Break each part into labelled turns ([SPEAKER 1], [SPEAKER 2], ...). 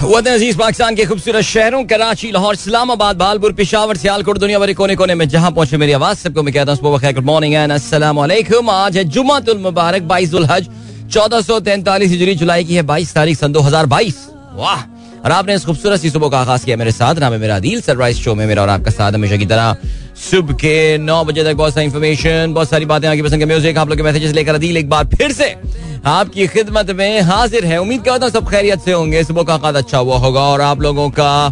[SPEAKER 1] अज़ीज़ पाकिस्तान के खूबसूरत शहरों, कराची, लाहौर, इस्लामाबाद, भालपुर, पिशावर, सियालकोट दुनिया भर कोने कोने में जहाँ पहुँचे मेरी आवाज़, सबको मैं कहता हूँ गुड मॉर्निंग एंड अस्सलाम आज है जुमातुल मुबारक बाईस हज, चौदह सौ तैंतालीस हिजरी जुलाई की है बाईस तारीख सन दो हज़ार बाईस। वाह! और आपने इस खूबसूरत सी सुबह का आगाज़ किया मेरे साथ, नाम है मेरा दिल सरप्राइज़ शो में मेरा और आपका साथ हमेशा की तरह। सुबह के नौ बजे तक बहुत सारी इन्फॉर्मेशन बहुत सारी बातें आगे पसंद के म्यूज़िक आप लोग के मैसेजेस लेकर दिल एक बार फिर से। आपकी खिदमत में हाजिर है। उम्मीद करता हूँ सब खैरियत से होंगे। सुबह का आगाज़ अच्छा हुआ होगा और आप लोगों का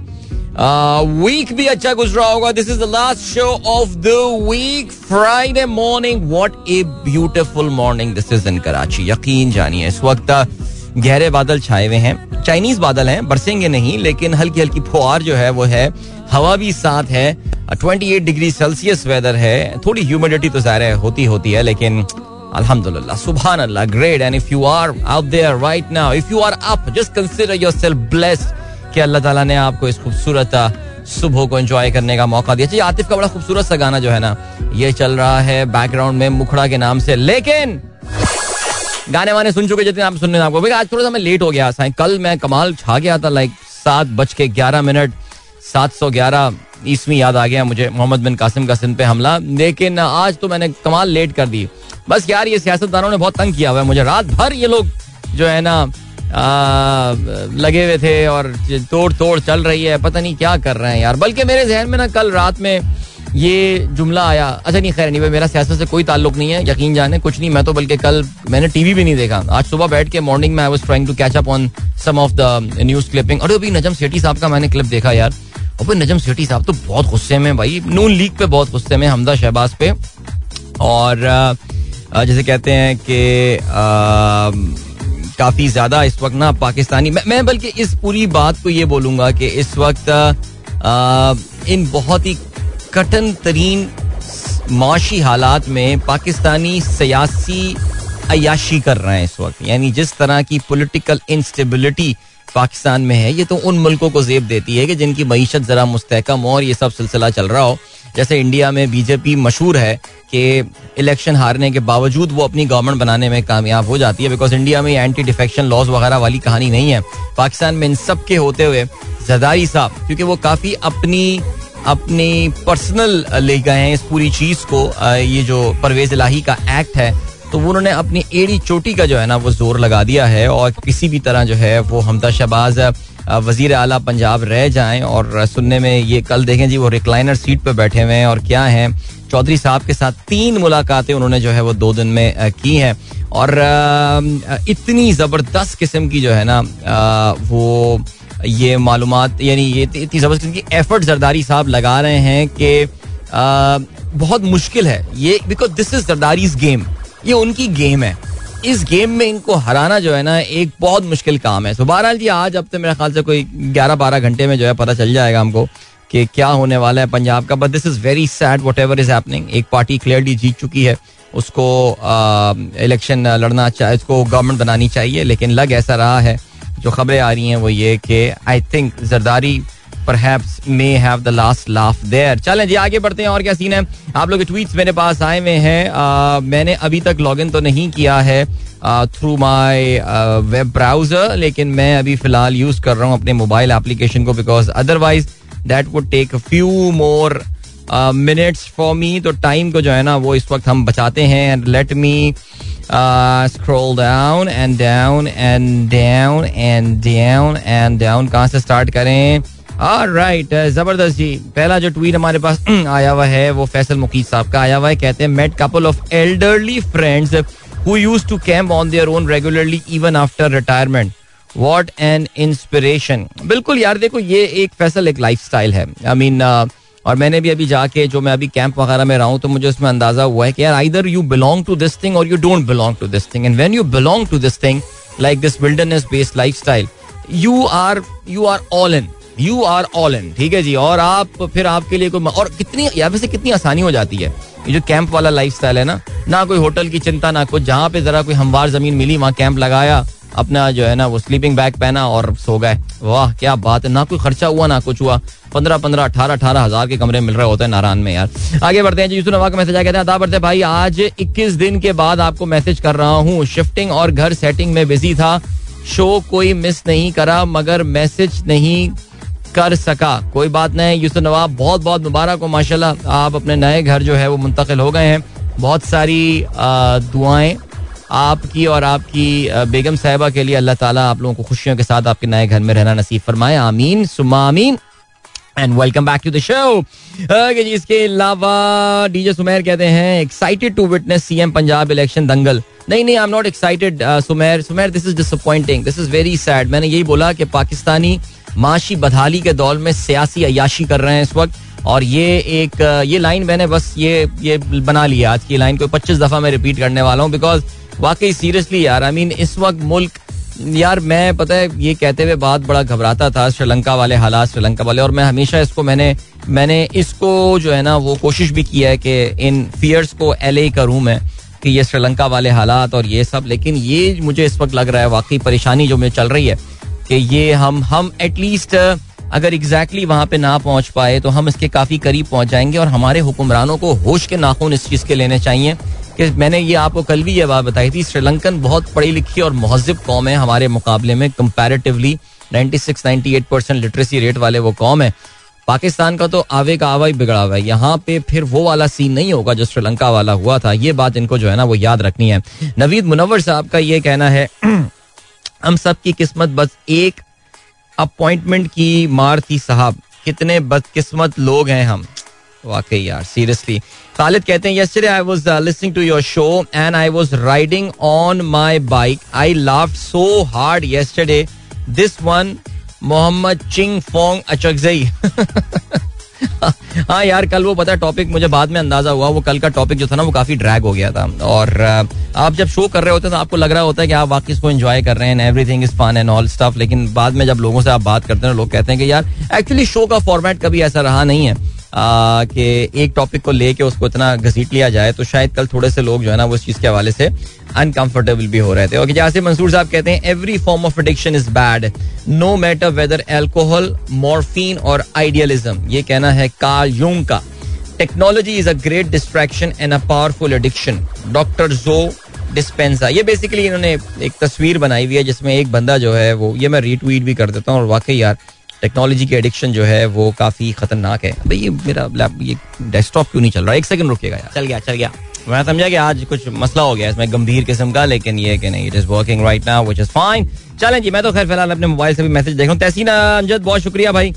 [SPEAKER 1] वीक भी अच्छा गुजरा होगा। This is the last show of the week Friday morning what a beautiful morning this is in Karachi यकीन जानिए, इस वक्त गहरे बादल छाए हुए हैं। चाइनीज़ बादल हैं, बरसेंगे नहीं, लेकिन हल्की हल्की फुहार जो है, वो है। हवा भी साथ है। 28 डिग्री सेल्सियस वेदर है। थोड़ी ह्यूमिडिटी तो ज़ाहिर होती होती है, लेकिन सुबहान अल्लाह great and if you are out there right now if you are up just consider yourself blessed कि अल्लाह ताला ने आपको इस खूबसूरत सुबह को एंजॉय करने का मौका दिया। चाहिए आतिफ का बड़ा खूबसूरत सा गाना जो है ना, ये चल रहा है बैकग्राउंड में मुखड़ा के नाम से। लेकिन, गाने वाने सुन चुके जितने आप सुनने आपको। आज थोड़ा सा मैं लेट हो गया था कल मैं कमाल छा गया था लाइक सात बज के ग्यारह मिनट, सात सौ ग्यारह ईस्वी याद आ गया मुझे। मोहम्मद बिन कासिम का सिंध पे हमला। लेकिन आज तो मैंने कमाल लेट कर दी। बस यार ये सियासतदानों ने बहुत तंग किया हुआ है मुझे। रात भर ये लोग जो है ना आ, लगे हुए थे और तोड़ तोड़ चल रही है। पता नहीं क्या कर रहे हैं यार। बल्कि मेरे जहन में ना कल रात में ये जुमला आया। अच्छा नहीं खैर नहीं भाई मेरा सियासत से कोई ताल्लुक नहीं है यकीन जाने कुछ नहीं मैं तो बल्कि कल मैंने टीवी भी नहीं देखा। आज सुबह बैठ के मॉर्निंग में I was trying to catch up on some of the news clipping और अभी नजम सेठी साहब का मैंने क्लिप देखा यार। और नजम सेठी साहब तो बहुत गुस्से में भाई। नून लीग पे बहुत गुस्से में हमदा शहबाज पे। और जैसे कहते हैं कि काफ़ी ज़्यादा इस वक्त ना पाकिस्तानी मैं, मैं बल्कि इस पूरी बात को ये बोलूँगा कि इस वक्त आ, इन बहुत ही कठिन तरीन माशी हालात में पाकिस्तानी सियासी अयाशी कर रहे हैं इस वक्त। यानी जिस तरह की पॉलिटिकल इंस्टेबिलिटी पाकिस्तान में है ये तो उन मुल्कों को जेब देती है कि जिनकी मीशत ज़रा मुस्तकम हो और ये सब सिलसिला चल रहा हो। जैसे इंडिया में बीजेपी मशहूर है कि इलेक्शन हारने के बावजूद वो अपनी गवर्नमेंट बनाने में कामयाब हो जाती है बिकॉज़ इंडिया में एंटी डिफेक्शन लॉज वगैरह वाली कहानी नहीं है। पाकिस्तान में इन सब के होते हुए जदारी साहब, क्योंकि वो काफ़ी अपनी अपनी पर्सनल ले गए हैं इस पूरी चीज़ को ये जो परवेज इलाही का एक्ट है तो उन्होंने अपनी एड़ी चोटी का जो है ना, वो ज़ोर लगा दिया है और किसी भी तरह जो है वो हमदा शहबाज वज़ीर आला पंजाब रह जाएँ और सुनने में ये कल देखें जी, वो रिक्लाइनर सीट पर बैठे हुए हैं और क्या हैं? चौधरी साहब के साथ तीन मुलाकातें उन्होंने जो है वो दो दिन में की हैं। और इतनी ज़बरदस्त किस्म की जो है ना वो ये मालूम यानी ये इतनी ज़बरदस्त इनकी एफर्ट जरदारी साहब लगा रहे हैं कि बहुत मुश्किल है। ये because this is Zardari game ये उनकी गेम है। इस गेम में इनको हराना जो है ना, एक बहुत मुश्किल काम है। तो बहरहाल जी, आज अब तो मेरे ख्याल से कोई ग्यारह बारह घंटे में जो है पता चल जाएगा हमको कि क्या होने वाला है पंजाब का। But this is very sad whatever is happening एक पार्टी क्लियरली जीत चुकी है। उसको इलेक्शन लड़ना चाहिए उसको गवर्नमेंट बनानी चाहिए, लेकिन लग ऐसा रहा है। जो खबरें आ रही हैं वो ये कि I think Zardari perhaps may have the last laugh there चलें जी, आगे बढ़ते हैं, और क्या सीन है? आप लोग के ट्वीट्स मेरे पास आए हुए हैं। मैंने अभी तक लॉगिन तो नहीं किया है थ्रू माय वेब ब्राउज़र लेकिन मैं अभी फ़िलहाल यूज़ कर रहा हूँ अपने मोबाइल एप्लीकेशन को because otherwise that would take few more minutes for me तो टाइम को जो है ना, वो इस वक्त हम बचाते हैं and let me scroll down and down and down and down and down कहाँ से स्टार्ट करें? राइट ज़बरदस्त जी। पहला जो ट्वीट हमारे पास आया हुआ है वो फैसल मुकीद साहब का आया हुआ है। कहते हैं met couple of elderly friends who used to camp on their own regularly even after retirement what an inspiration बिल्कुल यार देखो ये एक फैसल एक लाइफ स्टाइल है। I I mean mean, uh, और मैंने भी अभी जाके जो मैं अभी कैंप वगैरह में रहा हूँ तो मुझे उसमें अंदाज़ा हुआ है कि यार either you belong to this thing और you don't belong to this thing and when you belong to this thing like this wilderness based life style you are you are all in you are all in ठीक है जी? और आप फिर आपके लिए कोई और कितनी या वैसे कितनी आसानी हो जाती है? ये जो कैंप वाला लाइफ है ना ना कोई होटल की चिंता, ना कुछ। जहाँ पे जरा कोई हमवार ज़मीन मिली, वहाँ कैंप लगाया, अपना जो है ना, वो स्लीपिंग बैग पहना और सो गए। वाह, क्या बात है। ना कोई खर्चा हुआ, ना कुछ हुआ। पंद्रह पंद्रह, अठारह अठारह हज़ार के कमरे मिल रहे होते हैं नारायण में, यार। आगे बढ़ते हैं जी। यूसुफ नवा का मैसेज आ था। बढ़ते भाई, आज इक्कीस दिन के बाद आपको मैसेज कर रहा हूँ। शिफ्टिंग और घर सेटिंग में बिज़ी था। शो कोई मिस नहीं करा, मगर मैसेज नहीं कर सका। कोई बात नहीं, यूसुफ नवाब, बहुत बहुत मुबारक हो, माशाल्लाह। आप अपने नए घर जो है वो मुंतकिल हो गए हैं। बहुत सारी दुआएँ आपकी और आपकी बेगम साहिबा के लिए अल्लाह ताला आप लोगों को खुशियों के साथ आपके नए घर में रहना नसीब फरमाए। आमीन सुमा आमीन। And welcome back to the show जी, इसके अलावा डीजे सुमेर कहते हैं excited to witness CM Punjab election दंगल। नहीं नहीं I am not excited Sumer. Sumer this is disappointing this is very sad मैंने यही बोला कि पाकिस्तानी माशी बदहाली के दौर में सियासी अयाशी कर रहे हैं इस वक्त। और ये एक, ये लाइन मैंने बस ये ये बना लिया आज की लाइन को। पच्चीस दफ़ा मैं रिपीट करने वाला हूँ बिकॉज़ वाकई सीरियसली यार आई मीन इस वक्त मुल्क, यार मैं, पता है, ये कहते हुए बात बड़ा घबराता था श्रीलंका वाले हालात, श्रीलंका वाले। और मैं हमेशा इसको, मैंने मैंने इसको जो है ना, वो कोशिश भी की है कि इन फियर्स को एल करूँ मैं, कि ये श्रीलंका वाले हालात और ये सब। लेकिन ये मुझे इस वक्त लग रहा है, वाकई परेशानी जो मुझे चल रही है कि ये हम हम एटलीस्ट अगर एग्जैक्टली exactly वहाँ पे ना पहुँच पाए तो हम इसके काफ़ी करीब पहुँच जाएँगे और हमारे हुक्मरानों को होश के नाखून इस चीज़ के लेने चाहिए कि मैंने ये आपको कल भी ये बात बताई थी, श्रीलंकन बहुत पढ़ी लिखी और महजब कौम है हमारे मुकाबले में कंपैरेटिवली 96 98 परसेंट लिटरेसी रेट वाले वो कौम है। पाकिस्तान का तो आवे का आवा ही बिगड़ा हुआ है। यहाँ पे फिर वो वाला सीन नहीं होगा जो श्रीलंका वाला हुआ था। ये बात इनको जो है ना वो याद रखनी है। नवीद मुनवर साहब का ये कहना है हम सब की किस्मत, बस एक अपॉइंटमेंट की मार थी साहब। कितने बदकिस्मत लोग हैं हम। वाकई यार सीरियसली खालिद कहते हैं yesterday I was listening to your show and I was riding on my bike I laughed so hard yesterday this one Mohammad Ching Fong Achakzai हाँ यार, कल वो पता टॉपिक मुझे बाद में अंदाज़ा हुआ, वो कल का टॉपिक जो था ना, वो काफ़ी ड्रैग हो गया था। और आप जब शो कर रहे होते हैं तो आपको लग रहा होता है कि आप वाकई इसको एंजॉय कर रहे हैं everything is fun and all stuff लेकिन बाद में जब लोगों से आप बात करते हैं, लोग कहते हैं कि यार एक्चुअली शो का फॉर्मेट कभी ऐसा रहा नहीं है। कि एक टॉपिक को लेके उसको इतना घसीट लिया जाए तो शायद कल थोड़े से लोग जो है ना वो इस चीज़ के हवाले से अनकंफर्टेबल भी हो रहे थे। और जैसे मंसूर साहब कहते हैं every form of addiction is bad no matter whether alcohol morphine और आइडियलिज्म ये कहना है कार्ल यूंग का। Technology is a great distraction and a powerful addiction doctor Joe Dispenza ये बेसिकली इन्होंने एक तस्वीर बनाई हुई है जिसमें एक बंदा जो है वो, ये मैं रीट्वीट भी कर देता हूँ और वाकई यार टेक्नोलॉजी की एडिक्शन जो है वो काफ़ी खतरनाक है। भाई ये मेरा लैप ये डेस्कटॉप क्यों नहीं चल रहा? एक सेकंड रुकेगा यार। चल गया चल गया। मैं समझा कि आज कुछ मसला हो गया इसमें गंभीर किस्म का लेकिन ये कि नहीं it is working right now which is fine चलें जी मैं तो खैर फ़िलहाल अपने मोबाइल से भी मैसेज देख रहा हूँ। तहसीन अमजद बहुत शुक्रिया भाई।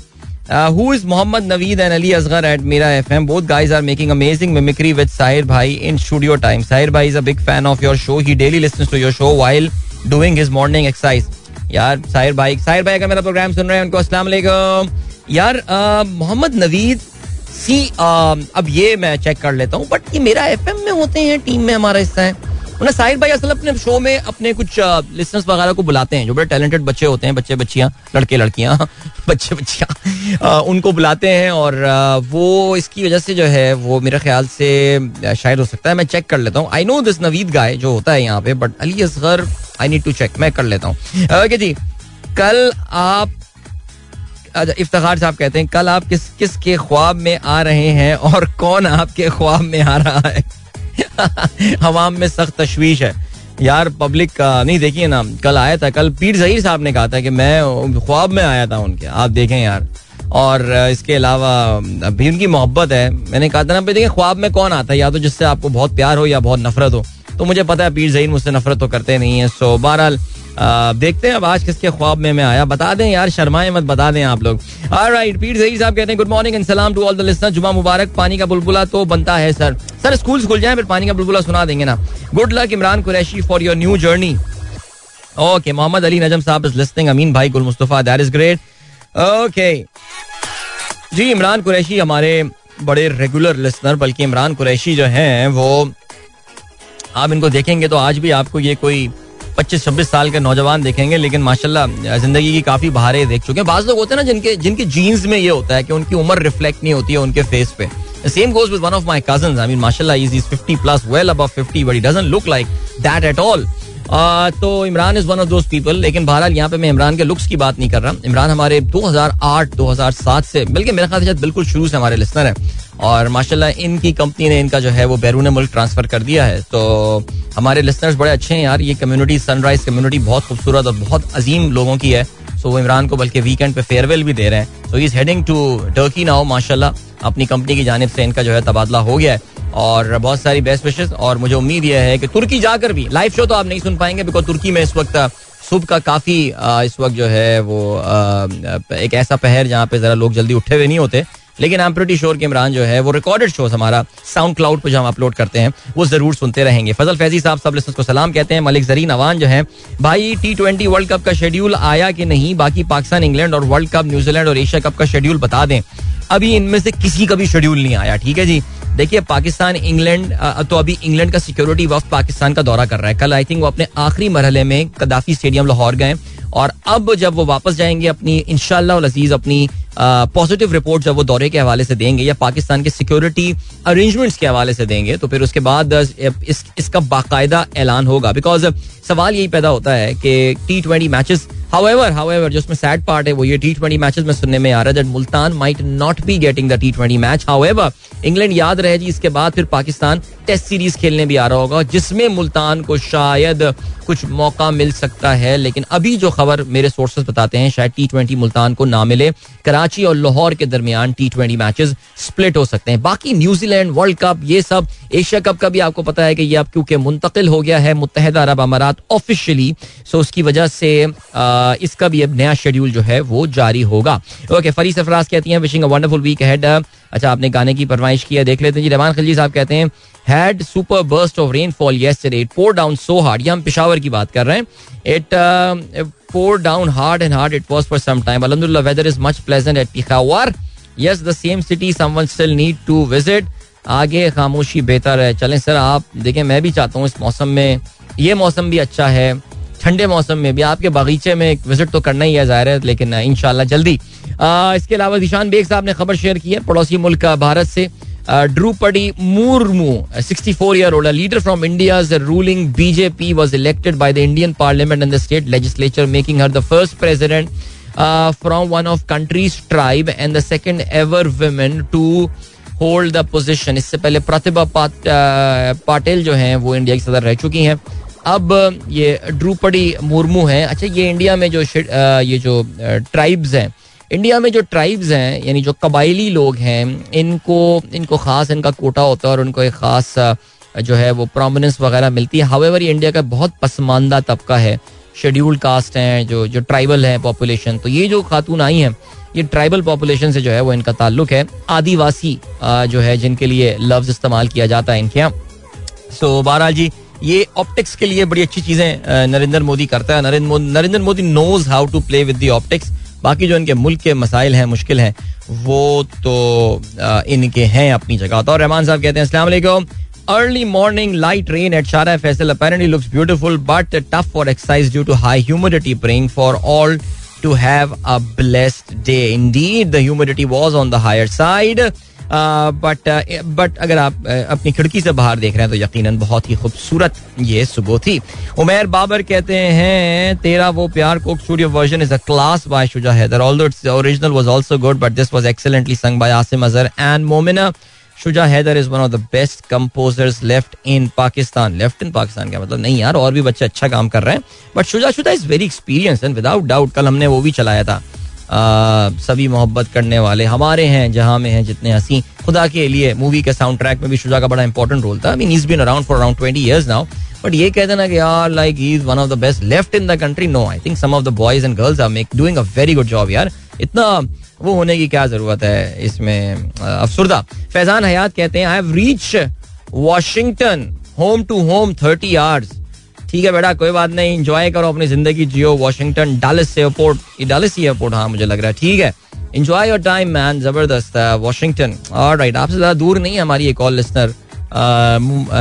[SPEAKER 1] Who is Mohammad Naveed and Ali Asghar at Mera FM both guys are making amazing mimicry with Sahir भाई इन स्टूडियो टाइम साहिर भाई is a big fan of your show he daily listens to your show while doing his morning exercise यार साहिर भाई साहिर भाई अगर मेरा programme सुन रहे हैं उनको अस्सलाम यार मोहम्मद नवीद सी आ, अब ये मैं चेक कर लेता हूँ बट ये मेरा एफएम में होते हैं टीम में हमारा हिस्सा है। मतलब साहिर भाई, असल अपने शो में अपने कुछ लिसनर्स वगैरह को बुलाते हैं, जो बड़े टैलेंटेड बच्चे होते हैं, बच्चे, बच्चियाँ, लड़के, लड़कियाँ, बच्चे, बच्चियाँ उनको बुलाते हैं और वो इसकी वजह से जो है, वो मेरे ख्याल से शायद हो सकता है, मैं चेक कर लेता हूँ। I know this Naveed guy जो होता है यहाँ पे but Ali Asghar I need to check मैं कर लेता हूँ। ओके जी, कल आप इफ्तार साहब कहते हैं, कल आप किस किस के ख्वाब में आ रहे हैं और कौन आपके ख्वाब में आ रहा है? हवाम में सख्त तशवीश है। यार पब्लिक का नहीं, देखिए ना, कल आया था, कल पीर जहीर साहब ने कहा था कि मैं, ख्वाब में आया था उनके, आप देखें यार। और इसके अलावा, अभी उनकी मोहब्बत है। मैंने कहा था ना, भाई, देखिए, ख्वाब में कौन आता है? या तो जिससे आपको बहुत प्यार हो या बहुत नफरत हो। तो मुझे पता है, पीर जहीर मुझसे नफरत तो करते नहीं है। सो, बहरहाल देखते हैं अब आज किसके ख्वाब में मैं आया। बता दें यार, शर्माए मत, बता दें आप लोग। राइट पीर सही साहब कहते हैं गुड मॉर्निंग एंड सलाम टू ऑल द लिसनर जुमा मुबारक। पानी का बुलबुला तो बनता है, सर। सर, स्कूल खुल जाए, फिर पानी का बुलबुला सुना देंगे ना। Good luck Imran Qureshi for your new journey okay Mohammad Ali Najam साहब इज़ लिस्टिंग अमीन भाई, Gul Mustafa that is great okay जी, इमरान कुरैशी हमारे बड़े रेगुलर लिसनर बल्कि इमरान कुरैशी जो हैं, वो आप इनको देखेंगे तो आज भी आपको ये कोई पच्चीस छब्बीस साल के नौजवान देखेंगे, लेकिन माशाल्लाह, ज़िंदगी की काफ़ी बहारें देख चुके हैं। बाज लोग होते हैं ना, जिनके जिनके जीन्स में ये होता है कि उनकी उम्र रिफ्लेक्ट नहीं होती है उनके फेस पे। Same goes with one of my cousin I mean माशाल्लाह इज़ इज़ 50 प्लस वेल अब 50 but it doesn't look like that at all तो Imran is one of those people, लेकिन बहरहाल यहाँ पे मैं इमरान के लुक्स की बात नहीं कर रहा। इमरान हमारे 2008 2007 से, बल्कि मेरे ख्याल से बिल्कुल शुरू से हमारे लिसनर है। और माशाल्लाह इनकी कंपनी ने इनका जो है वो बैरून मुल्क ट्रांसफ़र कर दिया है। तो हमारे लिसनर्स बड़े अच्छे हैं यार, ये कम्युनिटी सनराइज कम्युनिटी बहुत खूबसूरत और बहुत अजीम लोगों की है। सो वो इमरान को बल्कि वीकेंड पे फेयरवेल भी दे रहे हैं। So is heading to Turkey now माशाल्लाह। अपनी कंपनी की जानब से इनका जो है तबादला हो गया है। और बहुत सारी बेस्ट विशेष और मुझे उम्मीद यह है कि तुर्की जाकर भी लाइव शो तो आप नहीं सुन पाएँगे बिकॉज़ तुर्की में इस वक्त, सुबह का काफ़ी इस वक्त जो है वो एक ऐसा पहर जहाँ पे जरा लोग जल्दी उठे हुए नहीं होते, लेकिन आई एम प्रीटी श्योर कि इमरान जो है वो रिकॉर्डेड शोज़ हमारा साउंड क्लाउड पर जो हम अपलोड करते हैं, वो ज़रूर सुनते रहेंगे। फजल फैजी साहब, सब लिस्टर्स को सलाम कहते हैं। मलिक जरीन अवान जो है, भाई टी ट्वेंटी वर्ल्ड कप का शेड्यूल आया कि नहीं? बाकी पाकिस्तान, इंग्लैंड और वर्ल्ड कप न्यूजीलैंड और एशिया कप का शेड्यूल बता दें। अभी इनमें से किसी का भी शेड्यूल नहीं आया, ठीक है जी? देखिए, पाकिस्तान, इंग्लैंड तो अभी इंग्लैंड का सिक्योरिटी वक्त पाकिस्तान का दौरा कर रहा है। कल आई थिंक वो अपने आखिरी मरहले में कदाफी स्टेडियम लाहौर गए और अब जब वो वापस जाएँगे अपनी इनशाला अपनी पॉजिटिव रिपोर्ट जब वो दौरे के हवाले से देंगे या पाकिस्तान के सिक्योरिटी अरेंजमेंट्स के हवाले से देंगे तो फिर उसके बाद इस, इसका बाकायदा ऐलान होगा। बिकॉज़ सवाल यही पैदा होता है कि T twenty matches however however जो उसमें सैड पार्ट है वो ये टी ट्वेंटी मैचेस में सुनने में आ रहा है that Multan might not be getting the T twenty match however England याद रहे जी इसके बाद फिर पाकिस्तान टेस्ट सीरीज़ खेलने भी आ रहा होगा जिसमें मुल्तान को शायद कुछ मौका मिल सकता है लेकिन अभी जो खबर मेरे सोर्सेज बताते हैं शायद टी ट्वेंटी मुल्तान को ना मिले। कराची और लाहौर के दरमियान टी ट्वेंटी मैचेस स्प्लिट हो सकते हैं। बाकी न्यूजीलैंड वर्ल्ड कप ये सब एशिया कप का भी आपको पता है कि ये अब क्योंकि मुंतकिल हो गया है मुतहदा अरब अमारात ऑफिशियली सो उसकी वजह से इसका भी अब नया शेड्यूल जो है वो जारी होगा। ओके फरी सरफराज कहती हैं wishing a wonderful week ahead अच्छा आपने गाने की फरमाइश की है, देख लेते हैं। जी रहमान खलजी साहब कहते हैं had super burst of rainfall yesterday it pour down so hard ये हम पिशावर की बात कर रहे हैं। It pour down hard and hard it was for some time अल्हम्दुलिल्लाह weather is much pleasant at Peshawar yes the same city someone still need to visit आगे खामोशी बेहतर है। चलें सर आप देखें मैं भी चाहता हूँ इस मौसम में। ये मौसम भी अच्छा है। ठंडे मौसम में भी। आपके बागीचे में एक विज़िट तो करना ही है ज़ाहिर है लेकिन इनशाला जल्दी। आ, इसके अलावा दिशान बेग साहब ने खबर शेयर की है पड़ोसी मुल्क भारत से। Droupadi Murmu sixty four year old leader from India ruling BJP was elected by the Indian parliament and the state legislature making her the first president from one of countries tribe and the second ever women to hold the position इससे पहले प्रतिभा पाटिल जो है वो India की सदर रह चुकी हैं अब ये ड्रूपडी मुर्मू हैं अच्छा ये इंडिया में जो ये जो ट्राइब्स हैं इंडिया में जो ट्राइब्स हैं, यानी जो कबायली लोग हैं, इनको इनको ख़ास इनका कोटा होता है और उनको एक ख़ास जो है वो प्रोमिनेंस वगैरह मिलती है। हावेवर इंडिया का बहुत पसमानदा तबका है। शेड्यूल्ड कास्ट हैं, जो जो ट्राइबल है पॉपुलेशन तो ये जो खातून आई हैं, ये ट्राइबल पॉपुलेशन से जो है वो इनका ताल्लुक है। आदिवासी जो है जिनके लिए लफ्ज इस्तेमाल किया जाता है इनके यहाँ। सो बहरहाल जी, ये ऑप्टिक्स के लिए बड़ी अच्छी चीज़ें नरेंद्र मोदी करता है। Narendra Modi Narendra Modi knows how to play with the optics बाकी जो इनके मुल्क के मसाइल हैं, मुश्किल हैं, वो तो इनके हैं अपनी जगह। तो रहमान साहब कहते हैं Aslam early morning light rain at Shara Faisal apparently looks beautiful but tough for exercise due to high humidity praying for all to have a blessed day in the humidity was on the higher side but but अगर आप अपनी खिड़की से बाहर देख रहे हैं तो यकीनन बहुत ही खूबसूरत ये सुबह थी। उमेर बाबर कहते हैं, तेरा वो प्यार को studio version is a class by Shuja Haider although its original was also good but this was excellently sung by Asim Azhar and Momina Shuja Haider is one of the best composers left in Pakistan left in Pakistan का मतलब? नहीं यार, और भी बच्चे अच्छा काम कर रहे हैं. बट शुजा शुदा is very experience and without doubt कल हमने वो भी चलाया था। सभी मोहब्बत करने वाले हमारे हैं, जहाँ में हैं जितने हँसी। खुदा के लिए मूवी के साउंड ट्रैक में भी शुजा का बड़ा इंपॉर्टेंट रोल था। Mean is been around for around twenty years now but ये कहते ना कि यार like he is one of the best left in the country no I think some of the boys and girls are make doing a very good job यार। इतना वो होने की क्या ज़रूरत है इसमें? अफसरदा। फैजान हयात कहते हैं I have reach Washington home to home thirty hours ठीक है बेटा, कोई बात नहीं इंजॉय करो अपनी ज़िंदगी, जियो Washington, Dulles airport Dulles airport हाँ मुझे लग रहा है, ठीक है। इंजॉय योर टाइम मैन ज़बरदस्त है, वॉशिंगटन। और राइट आपसे ज़्यादा दूर नहीं है हमारी एक और लिसनर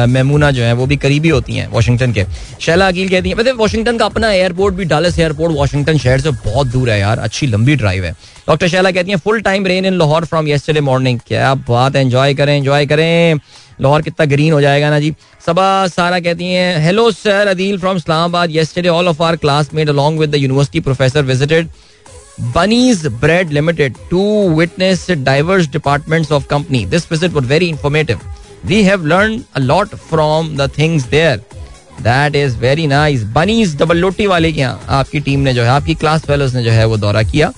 [SPEAKER 1] मेमूना जो है, वो भी करीबी होती हैं वॉशिंगटन के। शैला अकील कहती है मतलब वॉशिंगटन का अपना एयरपोर्ट भी, डालस एयरपोर्ट, वाशिंगटन शहर से बहुत दूर है यार, अच्छी लंबी ड्राइव है। डॉक्टर शैला कहती है full time rain in Lahore from yesterday morning क्या बात है एंजॉय करें एंजॉय करें। लाहौर कितना ग्रीन हो जाएगा ना जी सबा सारा कहती हैं hello sir Adeel from Islamabad yesterday all of our classmate along with the university professor visited Bunny's Bread Limited to witness diverse departments of company. This visit was very informative. We have learned a lot from the things there. That is very nice Bunny's double लोटी वाले के यहाँ आपकी team ने जो है आपकी class fellows ने जो है वो दौरा किया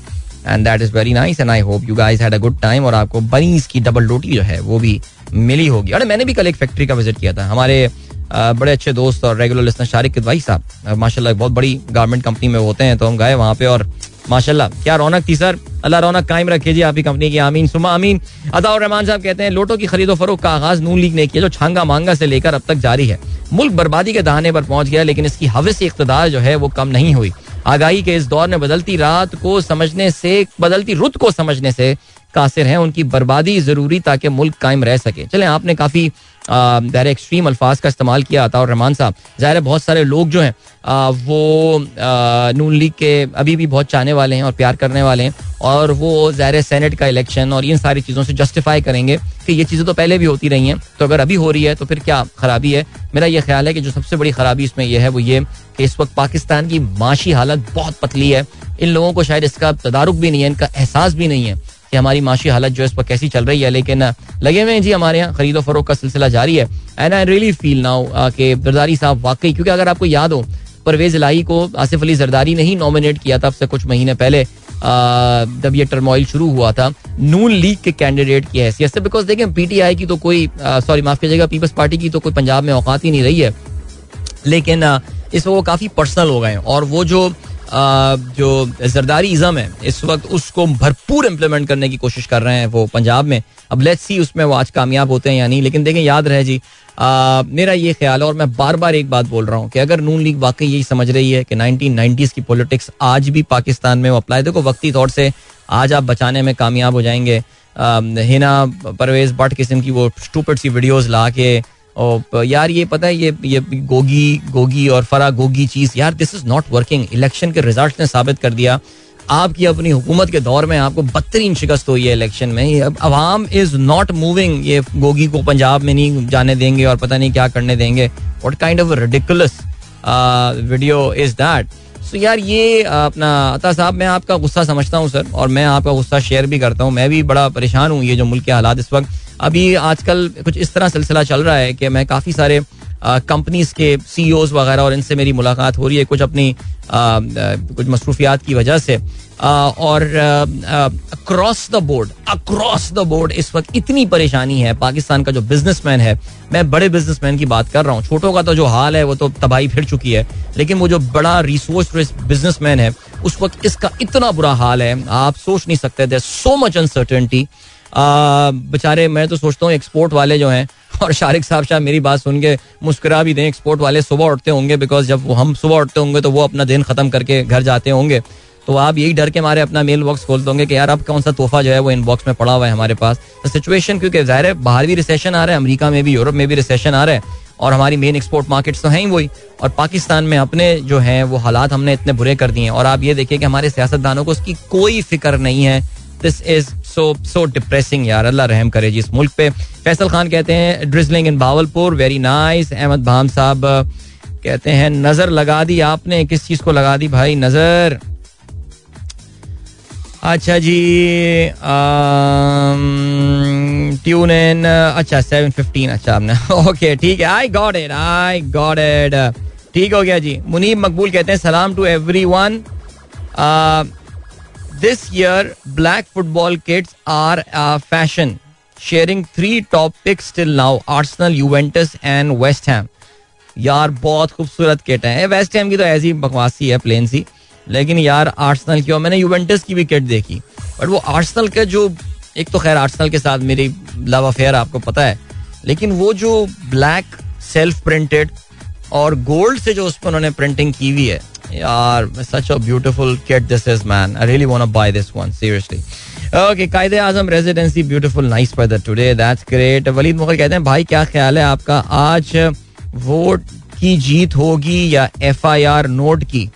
[SPEAKER 1] and that is very nice and I hope you guys had a good time और आपको बनीज की डबल रोटी जो है, वो भी मिली होगी। अरे, मैंने भी कल एक फैक्ट्री का विज़िट किया था। हमारे बड़े अच्छे दोस्त और रेगुलर लिस्टर शारिक किदवाई साहब माशाल्लाह, बहुत बड़ी गारमेंट कंपनी में होते हैं तो हम गए वहाँ पे और माशाल्लाह, क्या रौनक थी सर। अल्लाह रौनक कायम रखे जी आपकी कंपनी की। आमीन सुमा आमीन। अदा रहमान साहब कहते हैं, लोटो की खरीदो फरोख का आगाज़ नून लीग ने किया, जो छांगा मांगा से लेकर अब तक जारी है। मुल्क बर्बादी के दहाने पर पहुँच गया, लेकिन इसकी हवस इकतदार जो है वो कम नहीं हुई। आगाही के इस दौर में बदलती रात को समझने से, बदलती रुत को समझने से कासिर हैं, उनकी बर्बादी ज़रूरी ताकि मुल्क कायम रह सके। चले, आपने काफ़ी ज़ाहिर एक्सट्रीम अल्फाज का इस्तेमाल किया था और रहमान साहब। ज़ाहिर है, बहुत सारे लोग जो हैं वो नून लीग के अभी भी बहुत चाहने वाले हैं और प्यार करने वाले हैं और वो ज़ाहिर सेनेट का इलेक्शन और इन सारी चीज़ों से जस्टिफाई करेंगे कि ये चीज़ें तो पहले भी होती रही हैं। तो अगर अभी हो रही है तो फिर क्या खराबी है? मेरा ये ख्याल है कि जो सबसे बड़ी खराबी इसमें यह है, वो ये कि इस वक्त पाकिस्तान की माशी हालत बहुत पतली है। इन लोगों को शायद इसका तदारुक भी नहीं है, इनका एहसास भी नहीं है। कि हमारी माशी हालत जो है इस पर कैसी चल रही है, लेकिन लगे हुए जी हमारे यहाँ खरीदो फरोख का सिलसिला जारी है। And I really feel now कि जरदारी साहब वाकई, क्योंकि अगर आपको याद हो, परवेज इलाही को आसिफ अली जरदारी ने ही नॉमिनेट किया था अब से कुछ महीने पहले जब ये टर्मोइल शुरू हुआ था। नून लीग के कैंडिडेट की हैसियत से बिकॉज़ देखें पीटीआई की तो कोई सॉरी माफ़ कीजिएगा पीपल्स पार्टी की तो कोई पंजाब में औकात ही नहीं रही है। लेकिन इस वो काफ़ी पर्सनल हो गए और वो जो जो जरदारी इज़म है इस वक्त उसको भरपूर इम्प्लीमेंट करने की कोशिश कर रहे हैं वो पंजाब में। अब लेट्स सी उसमें वो आज कामयाब होते हैं या नहीं लेकिन देखें याद रहे जी आ, मेरा ये ख्याल है और मैं बार बार एक बात बोल रहा हूँ कि अगर नून लीग वाकई यही समझ रही है कि नाइनटीन नाइनटीज की पॉलिटिक्स आज भी पाकिस्तान में वो अप्लाई देखो वक्ती तौर से आज आप बचाने में कामयाब हो जाएँगे। हिना परवेज बट किस्म की वो स्टूपिड सी वीडियोस ला के और यार ये पता है, ये ये गोगी गोगी और फरा गोगी चीज़, यार this is not working election के रिज़ल्ट ने साबित कर दिया। आपकी अपनी हुकूमत के दौर में आपको बदतरीन शिकस्त हुई है इलेक्शन में। अवाम इज़ नॉट मूविंग ये गोगी को पंजाब में नहीं जाने देंगे और पता नहीं क्या करने देंगे। What kind of ridiculous video is that so यार ये अपना अता साहब, मैं आपका गुस्सा समझता हूँ, सर, और मैं आपका गुस्सा शेयर भी करता हूँ। मैं भी बड़ा परेशान हूँ ये जो मुल्क के हालात इस वक्त। अभी आजकल कुछ इस तरह सिलसिला चल रहा है कि मैं काफ़ी सारे कंपनीज़ के सी e वगैरह और इनसे मेरी मुलाकात हो रही है कुछ अपनी कुछ मसरूफियात की वजह से। और across the board across the board इस वक्त इतनी परेशानी है। पाकिस्तान का जो बिजनेसमैन है, मैं बड़े बिजनेसमैन की बात कर रहा हूँ। छोटों का तो जो हाल है, वो तो तबाही फिर चुकी है। लेकिन वो जो बड़ा रिसोर्स बिजनेसमैन है, उस वक्त इसका इतना बुरा हाल है, आप सोच नहीं सकते। सो मच अनसर्टेनिटी बेचारे, मैं तो सोचता हूँ एक्सपोर्ट वाले जो हैं और शारिक साहब, शाह, मेरी बात सुन के मुस्कुरा भी दें। एक्सपोर्ट वाले सुबह उठते होंगे बिकॉज़ जब हम सुबह उठते होंगे तो वो अपना दिन खत्म करके घर जाते होंगे। तो आप यही डर के मारे अपना मेल बॉक्स खोलते होंगे कि यार अब कौन सा तोहफा जो है वो इनबॉक्स में पड़ा हुआ है हमारे पास। तो सिचुएशन क्योंकि ज़ाहिर है, बाहर भी रिसेशन आ रहा है, अमेरिका में भी, यूरोप में भी रिसेशन आ रहा है और हमारी मेन एक्सपोर्ट मार्केट्स तो हैं ही वही। और पाकिस्तान में अपने जो हैं, वो हालात हमने इतने बुरे कर दिए हैं। और आप ये देखिए कि हमारे सियासतदानों को उसकी कोई फ़िक्र नहीं है। This is so so depressing यार अल्लाह रहम करे जी इस मुल्क पे फैसल खान कहते हैं drizzling in Bahawalpur very nice Ahmed Bham साहब कहते हैं नज़र लगा दी आपने किस चीज़ को लगा दी भाई नज़र अच्छा जी ट्यून इन अच्छा सेवन फिफ्टीन अच्छा आपने ओके ठीक है I got it I got it ठीक हो गया जी मुनीब मकबूल कहते हैं सलाम to everyone Year, black football kits are a fashion, sharing three top picks till now Arsenal, Juventus and West Ham. यार बहुत खूबसूरत किट है। वेस्ट हैम की तो ऐसी बकवासी है प्लेन सी। लेकिन यार आर्सनल की और मैंने यूवेंटस की भी किट देखी। बट वो आर्सनल का जो एक तो खैर आर्सनल के साथ मेरी लव अफेयर आपको पता है। लेकिन वो जो ब्लैक सेल्फ प्रिंटेड और गोल्ड से जो उस पर उन्होंने प्रिंटिंग की हुई है, यार such a beautiful kit this is man I really want to buy this one seriously okay Quaid-e Azam residency beautiful nice weather today that's great Waleed Mughal कहते हैं, भाई, क्या ख्याल है आपका? आज वोट की जीत होगी या एफआईआर नोट की?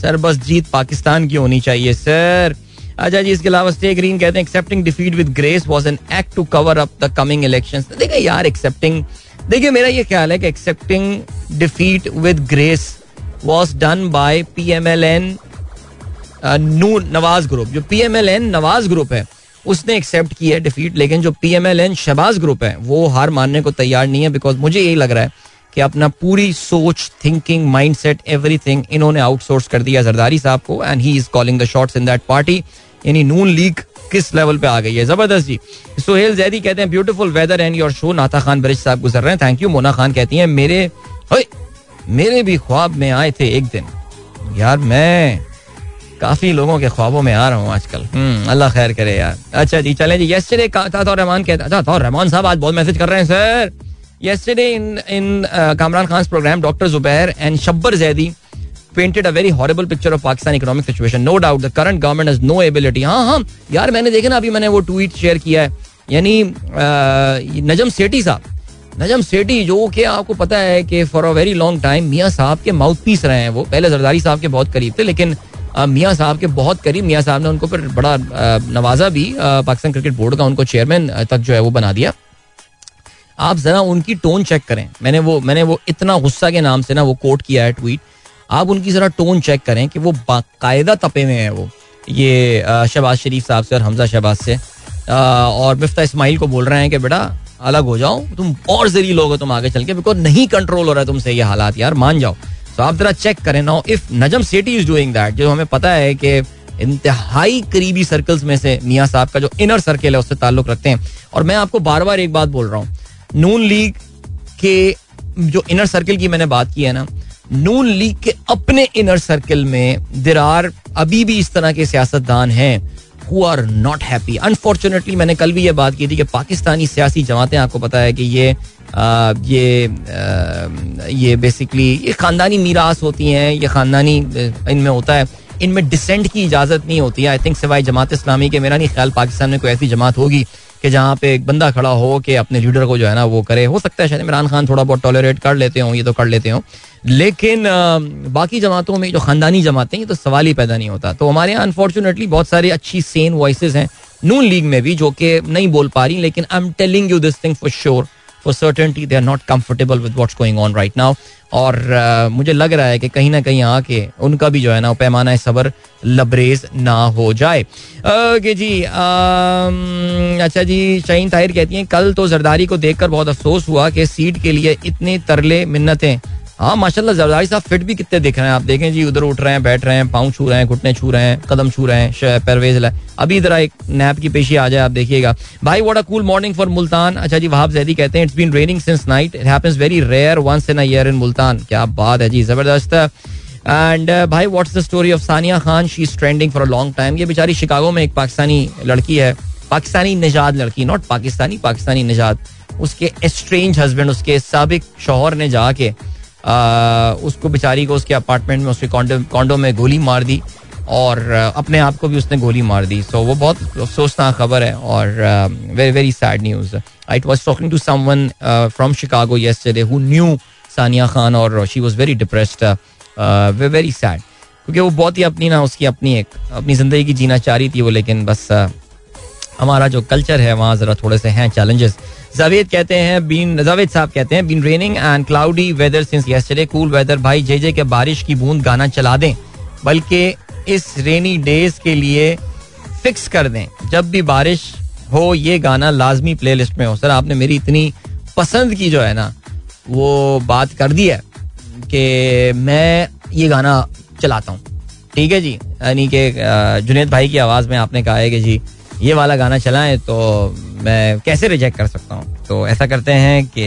[SPEAKER 1] सर, बस जीत पाकिस्तान की होनी चाहिए, सर. अच्छा जी, इसके अलावा स्टे ग्रीन कहते हैं accepting defeat with grace was an act to cover up the coming elections देखिए यार एक्सेप्टिंग देखिए, मेरा ये ख्याल है कि accepting defeat with grace was done by PMLN नू नवाज़ ग्रुप जो P M L N Nawaz group है, उसने एक्सेप्ट की है डिफीट लेकिन जो P M L N Shahbaz group है, वो हार मानने को तैयार नहीं है बिकॉज़ मुझे यही लग रहा है कि अपना पूरी सोच thinking mind set everything इन्होंने आउटसोर्स कर दिया जरदारी साहब को and he is calling the shots in that party यानी नून लीग किस लेवल पे आ गई है? ज़बरदस्त जी। सोहेल जैदी कहते हैं beautiful weather and your show Natha Khan bridge साहब गुजर रहे हैं। थैंक यू मोना खान कहती हैं मेरे मेरे भी ख्वाब में आए थे एक दिन। यार मैं काफ़ी लोगों के ख्वाबों में आ रहा हूँ आजकल। हम्म, अल्लाह खैर करे यार। अच्छा जी चले जी। यस्टरडे रहमान कहता अच्छा रहमान साहब आज बहुत मैसेज कर रहे हैं sir yesterday in in Kamran Khan program doctor Zubair and Shabbir Zaidi painted a very horrible picture of Pakistan economic situation. No doubt, the current government has no ability. हाँ हाँ यार मैंने देखा ना, अभी मैंने वो ट्वीट शेयर किया है। यानी नजम सेठी साहब, नजम सेठी जो कि आपको पता है कि for a very long time मियाँ साहब के माउथ पीस रहे हैं वो। पहले जरदारी साहब के बहुत करीब थे, लेकिन मियाँ साहब के बहुत करीब, मियाँ साहब ने उनको फिर बड़ा नवाजा भी पाकिस्तान क्रिकेट बोर्ड का उनको चेयरमैन तक जो है वो बना दिया। आप जरा उनकी टोन चेक करें। मैंने वो मैंने वो इतना गुस्सा के नाम से ना वो कोट किया है ट्वीट आप उनकी जरा टोन चेक करें कि वो बाकायदा तपे में है वो। ये शहबाज शरीफ साहब से और हमजा शहबाज से। और मिफ्ता इस्माइल को बोल रहे हैं कि बेटा, अलग हो जाओ, तुम और ज़रिए लोग हो तुम आगे चल के बिकॉज़ नहीं कंट्रोल हो रहा है तुमसे ये हालात, यार, मान जाओ। तो आप जरा चेक करें now if Najam Sethi is doing that जो हमें पता है कि इंतहाई करीबी सर्कल्स में से मियाँ साहब का जो इनर सर्किल है, उससे ताल्लुक रखते हैं। और मैं आपको बार बार एक बात बोल रहा हूँ, नून लीग के जो इनर सर्किल की मैंने बात की है ना नून लीग के अपने इनर सर्कल में दिर आर अभी भी इस तरह के सियासतदान हैं who are not happy unfortunately मैंने कल भी ये बात की थी कि पाकिस्तानी सियासी जमातें आपको पता है कि ये आ, ये आ, ये बेसिकली ये खानदानी मीरास होती हैं ये खानदानी इनमें होता है इनमें डिसेंट की इजाज़त नहीं होती है। आई थिंक सिवाय जमात इस्लामी के मेरा नहीं ख्याल पाकिस्तान में कोई ऐसी जमात होगी। कि जहाँ पे एक बंदा खड़ा हो कि अपने लीडर को जो है ना वो करे। हो सकता है शायद इमरान खान थोड़ा बहुत टॉलरेट कर लेते हों, ये तो कर लेते हों। लेकिन बाकी जमातों में जो खानदानी जमातें ये तो सवाल ही पैदा नहीं होता। तो हमारे यहाँ अनफॉर्चुनेटली बहुत सारी अच्छी सेन वॉइस हैं। नून लीग में भी, जो कि नहीं बोल पा रही, लेकिन I am telling you this thing for sure for certainty they are not comfortable with what's going on right now और uh, मुझे लग रहा है कि कहीं ना कहीं आके उनका भी जो है ना पैमाना सबर लबरेज ना हो जाए। ओके जी आम, अच्छा जी शहीन ताहिर कहती हैं कल तो जरदारी को देखकर बहुत अफसोस हुआ कि सीट के लिए इतने तरले मिन्नतें हाँ माशाल्लाह, जरदारी साहब फिट भी कितने दिख रहे हैं आप? देखें जी, उधर उठ रहे हैं, बैठ रहे हैं, पाँव छू रहे हैं, घुटने छू रहे हैं, कदम छू रहे हैं परवेज लाए। अभी इधर एक नैप की पेशी आ जाए, आप देखिएगा। भाई what a cool morning for Multan. अच्छा जी, वहाब जैदी कहते हैं it's been raining since night it happens very rare once in a year in Multan. क्या बात है जी, ज़बरदस्त एंड भाई what's the story of Sania Khan? She is trending for a long time ये बेचारी शिकागो में एक पाकिस्तानी लड़की है। पाकिस्तानी निजात लड़की नॉट पाकिस्तानी पाकिस्तानी निजात। उसके एस्ट्रेंज हस्बैंड उसके सबक शोहर ने जाके उसको बेचारी को उसके अपार्टमेंट में उसके कॉन्डो में गोली मार दी और अपने आप को भी उसने गोली मार दी। सो वो बहुत अफसोसनाक खबर है और very very sad news I was talking to Saman from Chicago yesterday who knew Sania Khan और she was very depressed very sad क्योंकि वो बहुत ही अपनी ना, उसकी अपनी एक, अपनी ज़िंदगी की जीना चाह रही थी वो, लेकिन बस हमारा जो कल्चर है, वहाँ जरा थोड़े से हैं चैलेंजेस जावेद कहते हैं, बीन, जावेद साहब कहते हैं been raining and cloudy weather since yesterday cool weather भाई, जे जे के बारिश की बूंद गाना चला दें, बल्कि इस रेनी डेज़ के लिए फिक्स कर दें। जब भी बारिश हो, ये गाना लाजमी प्लेलिस्ट में हो। सर, आपने मेरी इतनी पसंद की जो है ना, वो बात कर दी है कि मैं ये गाना चलाता हूँ। ठीक है जी? यानी कि जुनेद भाई की आवाज़ में आपने कहा है कि जी ये वाला गाना चलाएँ तो मैं कैसे रिजेक्ट कर सकता हूँ? तो ऐसा करते हैं कि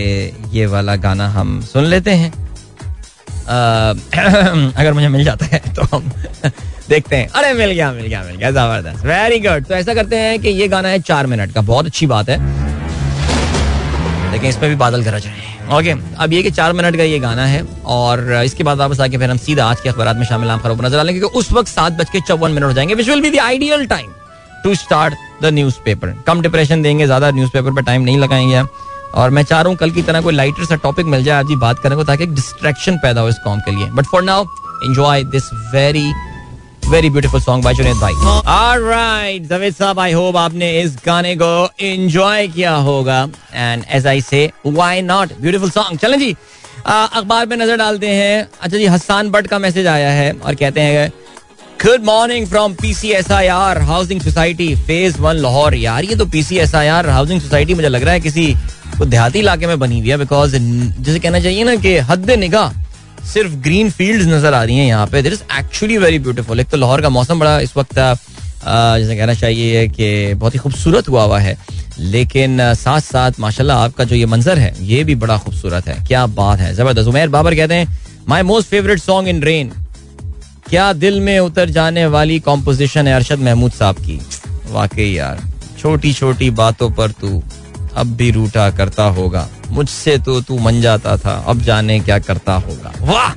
[SPEAKER 1] ये वाला गाना हम सुन लेते हैं। आ, अगर मुझे मिल जाता है तो हम देखते हैं। अरे मिल गया मिल गया मिल गया ज़बरदस्त। वेरी गुड तो ऐसा करते हैं कि ये गाना है चार मिनट का। बहुत अच्छी बात है। लेकिन इसमें भी बादल गरज रहे हैं। ओके अब ये कि चार मिनट का ये गाना है और इसके बाद वापस आके फिर हम सीधा आज के अखबार में शामिल आम खबर नज़र आएँगे क्योंकि उस वक्त सात बज के चौवन मिनट हो जाएँगे which will be the ideal time to start the newspaper come depression देंगे, ज़्यादा न्यूज़ पेपर पर टाइम नहीं लगाएँगे और मैं चाह रहा हूँ कल की तरह कोई लाइटर सा टॉपिक मिल जाए आज ही बात करने को, ताकि एक डिस्ट्रैक्शन पैदा हो इस कॉम के लिए। But for now enjoy this very very beautiful song by Junaid भाई। ऑलराइट जावेद साहब आई होप आपने इस गाने को एंजॉय किया होगा। एंड एज आई से व्हाई नॉट ब्यूटीफुल सॉन्ग चलें जी अखबार में नज़र डालते हैं। अच्छा जी हसान बट का मैसेज आया है और कहते हैं good morning from PCSIR housing society phase one Lahore यार, ये तो पीसीएसआईआर हाउसिंग सोसाइटी मुझे लग रहा है किसी को देहाती इलाके में बनी हुई है बिकॉज़ जैसे कहना चाहिए ना कि हद निगाह सिर्फ़ ग्रीन फ़ील्ड नज़र आ रही है यहाँ पे। This is actually very beautiful एक तो लाहौर का मौसम बड़ा इस वक्त जैसे कहना चाहिए कि बहुत ही खूबसूरत हुआ हुआ है। लेकिन साथ साथ माशाल्लाह, आपका जो ये मंजर है, ये भी बड़ा खूबसूरत है। क्या बात है, ज़बरदस्त। उमेर बाबर कहते हैं my most favourite song in rain क्या दिल में उतर जाने वाली कॉम्पोजिशन है अरशद महमूद साहब की? वाकई यार छोटी छोटी बातों पर तू अब भी रूठा करता होगा। मुझसे तो तू मन जाता था, अब जाने क्या करता होगा। वाह!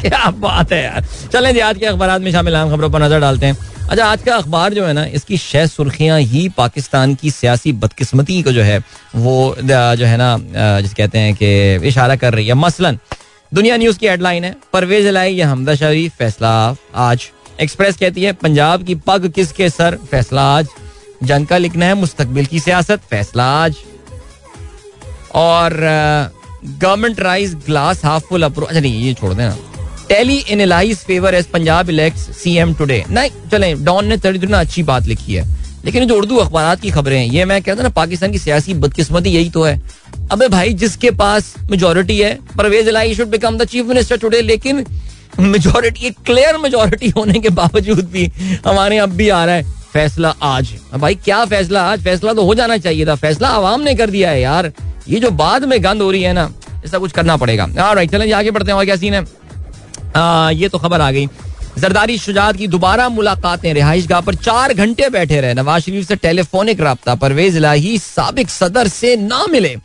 [SPEAKER 1] क्या बात है यार। चलें जी, आज के अखबार में शामिल अहम खबरों पर नज़र डालते हैं। अच्छा आज का अखबार जो है ना, इसकी शह सुर्खियाँ ही पाकिस्तान की सियासी बदकिस्मती को जो है, वो जो है ना जिस कहते हैं कि इशारा कर रही है। मसलन दुनिया न्यूज़ की हेडलाइन है, परवेज लाई या हमदा शरीफ फैसला आज। एक्सप्रेस कहती है, पंजाब की पग किसके सर? फैसला आज। जंग का लिखना है, मुस्तकबिल की सियासत, फैसला आज। और government rise glass half full approach अच्छा नहीं, ये छोड़ देना। Tele analyse favour as Punjab elect CM today नहीं, चले डॉन ने थोड़ी ना अच्छी बात लिखी है। लेकिन जो उर्दू अखबार की खबरें हैं, ये मैं कहता ना, पाकिस्तान की सियासी बदकिस्मती यही तो है। अबे भाई जिसके पास मेजोरिटी है Pervez Elahi should become the chief minister today लेकिन मेजोरिटी क्लियर मेजोरिटी होने के बावजूद भी हमारे अब भी आ रहा है फैसला आज। भाई क्या फैसला आज? फैसला तो हो जाना चाहिए था। फैसला आवाम ने कर दिया है यार। ये जो बाद में गंद हो रही है ना ऐसा कुछ करना पड़ेगा। राइट चलें आगे बढ़ते हैं और क्या सीन है? आ, ये तो खबर आ गई। जरदारी शुजात की दोबारा मुलाकातें रिहाइश गाह पर चार घंटे बैठे रहे। नवाज़ शरीफ से टेलीफोनिक रहा परवेज इलाही सबक सदर से ना मिले।